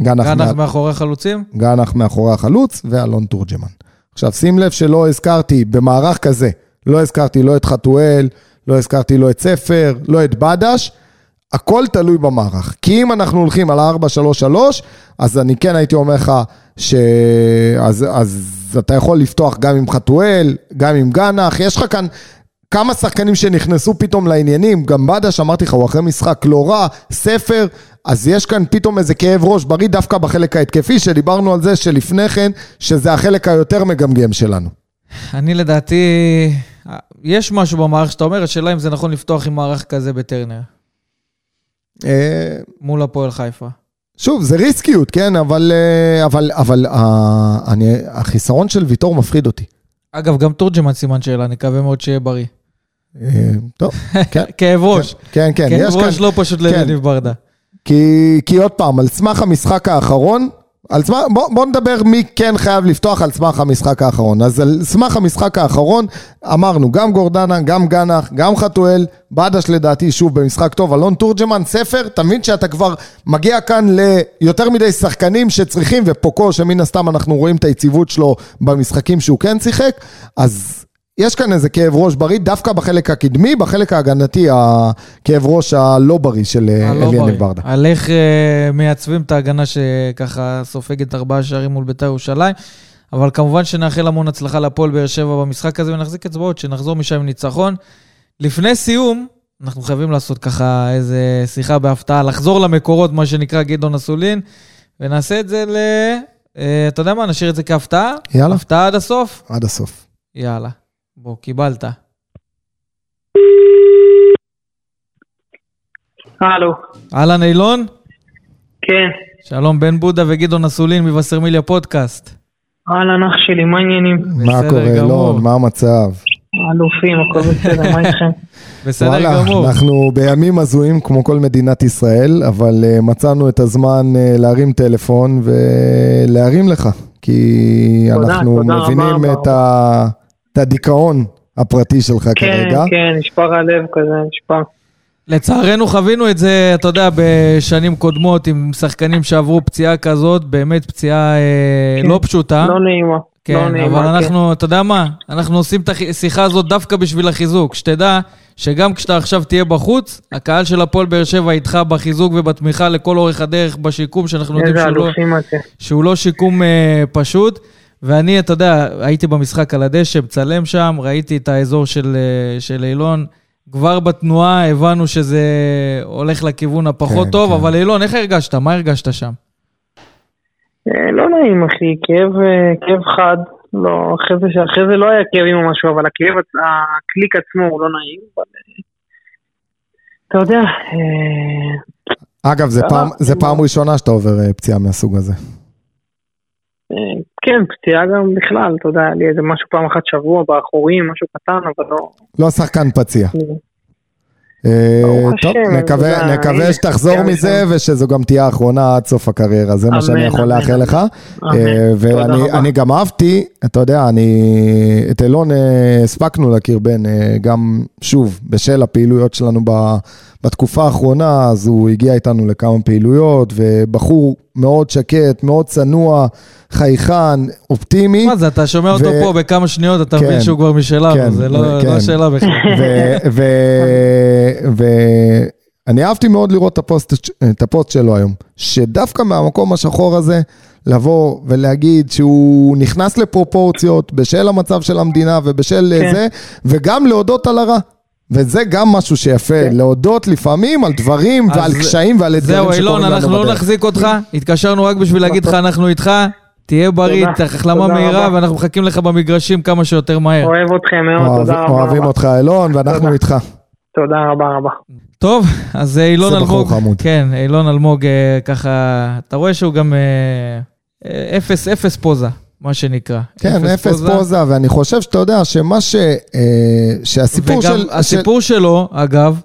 גנח, גנח מה... מאחורי החלוצים? גנח מאחורי החלוץ ואלון תורג'מן. עכשיו שים לב שלא הזכרתי במערך כזה, לא הזכרתי לא את חתואל, לא הזכרתי לא את ספר, לא את בדש, הכל תלוי במערך. כי אם אנחנו הולכים על ה-4-3-3, אז אני כן הייתי אומר לך ש... אז, אז אתה יכול לפתוח גם עם חתואל, גם עם גנח, יש לך כאן כמה שחקנים שנכנסו פתאום לעניינים, גם בדש, אמרתי לך, הוא אחרי משחק לא רע, ספר, אז יש כאן פתאום איזה כאב ראש בריא דווקא בחלק ההתקפי, שדיברנו על זה שלפני כן, שזה החלק היותר מגמגם שלנו. אני לדעתי, יש משהו במערך שאתה אומר, השאלה אם זה נכון לפתוח עם מערך כזה בטרנר. אה, מול הפועל חיפה. שוב, זה ריסקיות, כן? אבל, אה, אבל, אבל אה, אני, החיסרון של ויטור מפחיד אותי. אגב, גם תורג'מן סימן שאלה, אני מקווה מאוד שיהיה בריא. טוב, כן. כאב ראש. כן, כן. כאב ראש לא פשוט כן. לניב ברדה. כי, כי עוד פעם, על סמך המשחק האחרון, על סמך, בוא, בוא נדבר מי כן חייב לפתוח על סמך המשחק האחרון. אז על סמך המשחק האחרון, אמרנו, גם גורדנה, גם גנח, גם חתואל, בדש לדעתי, שוב במשחק טוב, אלון תורג'מן, ספר, אתה מבין שאתה כבר מגיע כאן ליותר מדי שחקנים שצריכים, ופוקו, שמן הסתם אנחנו רואים את היציבות שלו במשחקים שהוא כן שיחק, אז יש כאן איזה כאב ראש בריא, דווקא בחלק הקדמי, בחלק ההגנתי, הכאב ראש הלא בריא של אה, אליאן ברדה. על איך uh, מייצבים את ההגנה שככה סופגת ארבעה שערים מול בית"ר ירושלים. אבל כמובן שנאחל המון הצלחה להפועל באר שבע במשחק הזה ונחזיק אצבעות, שנחזור משם עם ניצחון. לפני סיום, אנחנו חייבים לעשות ככה איזה שיחה בהפתעה, לחזור למקורות, מה שנקרא גדעון אסולין, ונעשה את זה ל... Uh, אתה יודע מה, נשאיר את זה כהפתעה? יאללה. הפתעה עד הסוף? עד הסוף. יאללה. בוא, קיבלת. הלו. אהלן אילון? כן. שלום, בן בודה וגדעון אסולין מבשרמיליה פודקאסט. אהלן אח שלי, מה העניינים? מה קורה, אילון? מה המצב? אלופים, הכל בסדר, מה איתכם? בסדר וואלה, גמור. אנחנו בימים הזויים כמו כל מדינת ישראל, אבל uh, מצאנו את הזמן uh, להרים טלפון ולהרים לך, כי תודה, אנחנו תודה מבינים רבה, את ה... את הדיכאון הפרטי שלך כן, כרגע. כן, כן, נשבר הלב כזה, נשבר. לצערנו חווינו את זה, אתה יודע, בשנים קודמות עם שחקנים שעברו פציעה כזאת, באמת פציעה אה, כן, לא פשוטה. לא נעימה. כן, לא נעימה, אבל אנחנו, כן. אתה יודע מה, אנחנו עושים את השיחה הזאת דווקא בשביל החיזוק. שתדע שגם כשאתה עכשיו תהיה בחוץ, הקהל של הפועל באר שבע איתך בחיזוק ובתמיכה לכל אורך הדרך בשיקום, שאנחנו יודעים שהוא לא, שהוא לא שיקום אה, פשוט. ואני, אתה יודע, הייתי במשחק על הדשא, מצלם שם, ראיתי את האזור של, אה, של אילון. כבר בתנועה הבנו שזה הולך לכיוון הפחות כן, טוב, כן. אבל אילון, איך הרגשת? מה הרגשת שם? אה, לא נעים, אחי, כאב, אה, כאב חד. לא, אחרי זה, אחרי זה לא היה כאבים או משהו, אבל הכאב, הקליק עצמו הוא לא נעים, אבל... אתה יודע, אגב, זה פעם- זה כאילו- פעם ראשונה שאתה עובר פציעה מהסוג הזה. כן, פציעה גם בכלל, אתה יודע, היה לי איזה משהו פעם אחת שבוע באחורים, משהו קטן, אבל לא... לא שחקן פציע. לא. אה, טוב, נקווה שתחזור מזה. ושזו גם תהיה האחרונה עד סוף הקריירה, זה מה שאני יכול לאחל. לך. אה, ואני גם אהבתי, אתה יודע, אני, את אילון אה, הספקנו להכיר אה, גם שוב, בשל הפעילויות שלנו בתקופה האחרונה, אז הוא הגיע איתנו לכמה פעילויות, ובחור מאוד שקט, מאוד צנוע, חייכן, אופטימי. מה זה, אתה שומע אותו ו- פה בכמה שניות, אתה כן, מבין שהוא כבר משלנו, כן, זה לא כן. לא שאלה בכלל. ואני אהבתי מאוד לראות את הפוסט, את הפוסט שלו היום, שדווקא מהמקום השחור הזה, לבוא ולהגיד שהוא נכנס לפרופורציות בשל המצב של המדינה ובשל כן. זה, וגם להודות על הרע. וזה גם משהו שיפה, להודות לפעמים על דברים ועל קשיים ועל אתגרים זהו, שקורים אילון, לנו אנחנו לא בדרך. נחזיק אותך, התקשרנו רק בשביל להגיד לך, אנחנו איתך, תהיה בריא, החלמה תודה מהירה, רבה. ואנחנו מחכים לך במגרשים כמה שיותר מהר. אוהב אתכם מאוד, אוהב- תודה רבה. אוהבים רבה. אותך אילון, ואנחנו תודה. איתך. תודה רבה רבה. טוב, אז אה, אילון זה אלמוג, חמוד. כן, אילון אלמוג אה, ככה, אתה רואה שהוא גם אה, אפס, אפס פוזה, מה שנקרא. כן, אפס פוזה, ואני חושב שאתה יודע שמה ש... אה, שהסיפור וגם של... הסיפור שלו, אגב,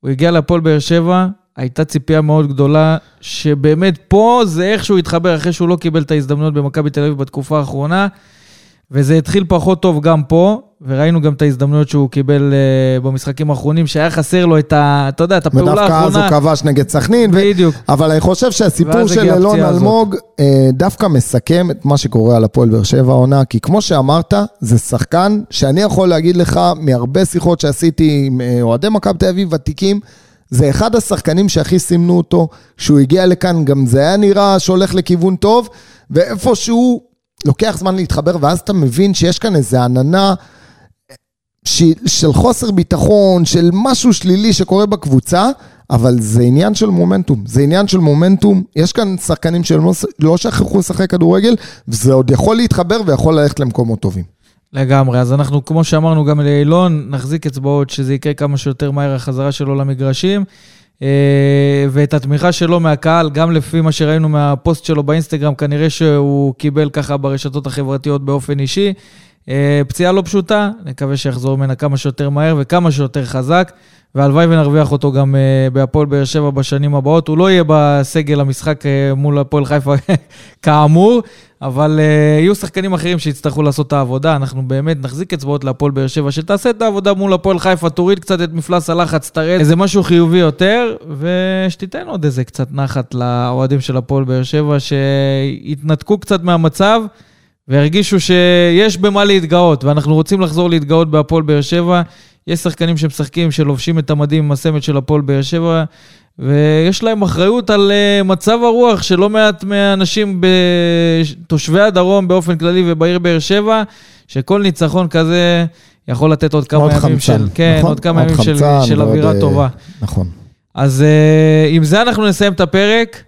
הוא הגיע להפועל באר שבע, הייתה ציפייה מאוד גדולה, שבאמת פה זה איך שהוא התחבר אחרי שהוא לא קיבל את ההזדמנויות במכבי תל אביב בתקופה האחרונה, וזה התחיל פחות טוב גם פה, וראינו גם את ההזדמנויות שהוא קיבל uh, במשחקים האחרונים, שהיה חסר לו את ה... אתה יודע, את הפעולה ודווקא אז הוא האחרונה. כבש נגד סכנין, ו... בדיוק. אבל אני חושב שהסיפור של הזאת. אלמוג אה, דווקא מסכם את מה שקורה על הפועל באר שבע העונה, כי כמו שאמרת, זה שחקן שאני יכול להגיד לך מהרבה שיחות שעשיתי עם אה, אוהדי מכבי תל אביב ותיקים, זה אחד השחקנים שהכי סימנו אותו, כשהוא הגיע לכאן גם זה היה נראה שהולך לכיוון טוב, ואיפשהו לוקח זמן להתחבר, ואז אתה מבין שיש כאן איזו עננה ש- של חוסר ביטחון, של משהו שלילי שקורה בקבוצה, אבל זה עניין של מומנטום. זה עניין של מומנטום. יש כאן שחקנים שלא לא שכחו לשחק כדורגל, וזה עוד יכול להתחבר ויכול ללכת למקומות טובים. לגמרי, אז אנחנו, כמו שאמרנו גם לאילון, נחזיק אצבעות שזה יקרה כמה שיותר מהר החזרה שלו למגרשים. אה, ואת התמיכה שלו מהקהל, גם לפי מה שראינו מהפוסט שלו באינסטגרם, כנראה שהוא קיבל ככה ברשתות החברתיות באופן אישי. אה, פציעה לא פשוטה, נקווה שיחזור ממנה כמה שיותר מהר וכמה שיותר חזק, והלוואי ונרוויח אותו גם אה, בהפועל באר שבע בשנים הבאות. הוא לא יהיה בסגל המשחק מול הפועל חיפה כאמור, אבל אה, יהיו שחקנים אחרים שיצטרכו לעשות את העבודה. אנחנו באמת נחזיק אצבעות להפועל באר שבע, שתעשה את העבודה מול הפועל חיפה, תוריד קצת את מפלס הלחץ, תראה איזה משהו חיובי יותר, ושתיתן עוד איזה קצת נחת לאוהדים של הפועל באר שבע, שיתנתקו קצת מהמצב. והרגישו שיש במה להתגאות, ואנחנו רוצים לחזור להתגאות בהפועל באר שבע. יש שחקנים שמשחקים, שלובשים את המדים עם הסמל של הפועל באר שבע, ויש להם אחריות על uh, מצב הרוח של לא מעט מהאנשים, תושבי הדרום באופן כללי ובעיר באר שבע, שכל ניצחון כזה יכול לתת עוד כמה עוד ימים חמצן, של, כן, נכון? עוד כמה עוד ימים של, חמצן של ועוד, אווירה אה, טובה. נכון. אז uh, עם זה אנחנו נסיים את הפרק.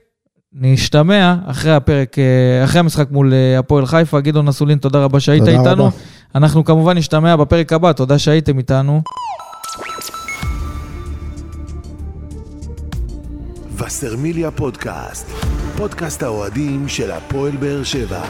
נשתמע אחרי הפרק, אה, אחרי המשחק מול אה, הפועל חיפה. גדעון אסולין, תודה רבה שהיית תודה איתנו. רבה. אנחנו כמובן נשתמע בפרק הבא, תודה שהייתם איתנו. וסרמיליה פודקאסט, פודקאסט האוהדים של הפועל באר שבע.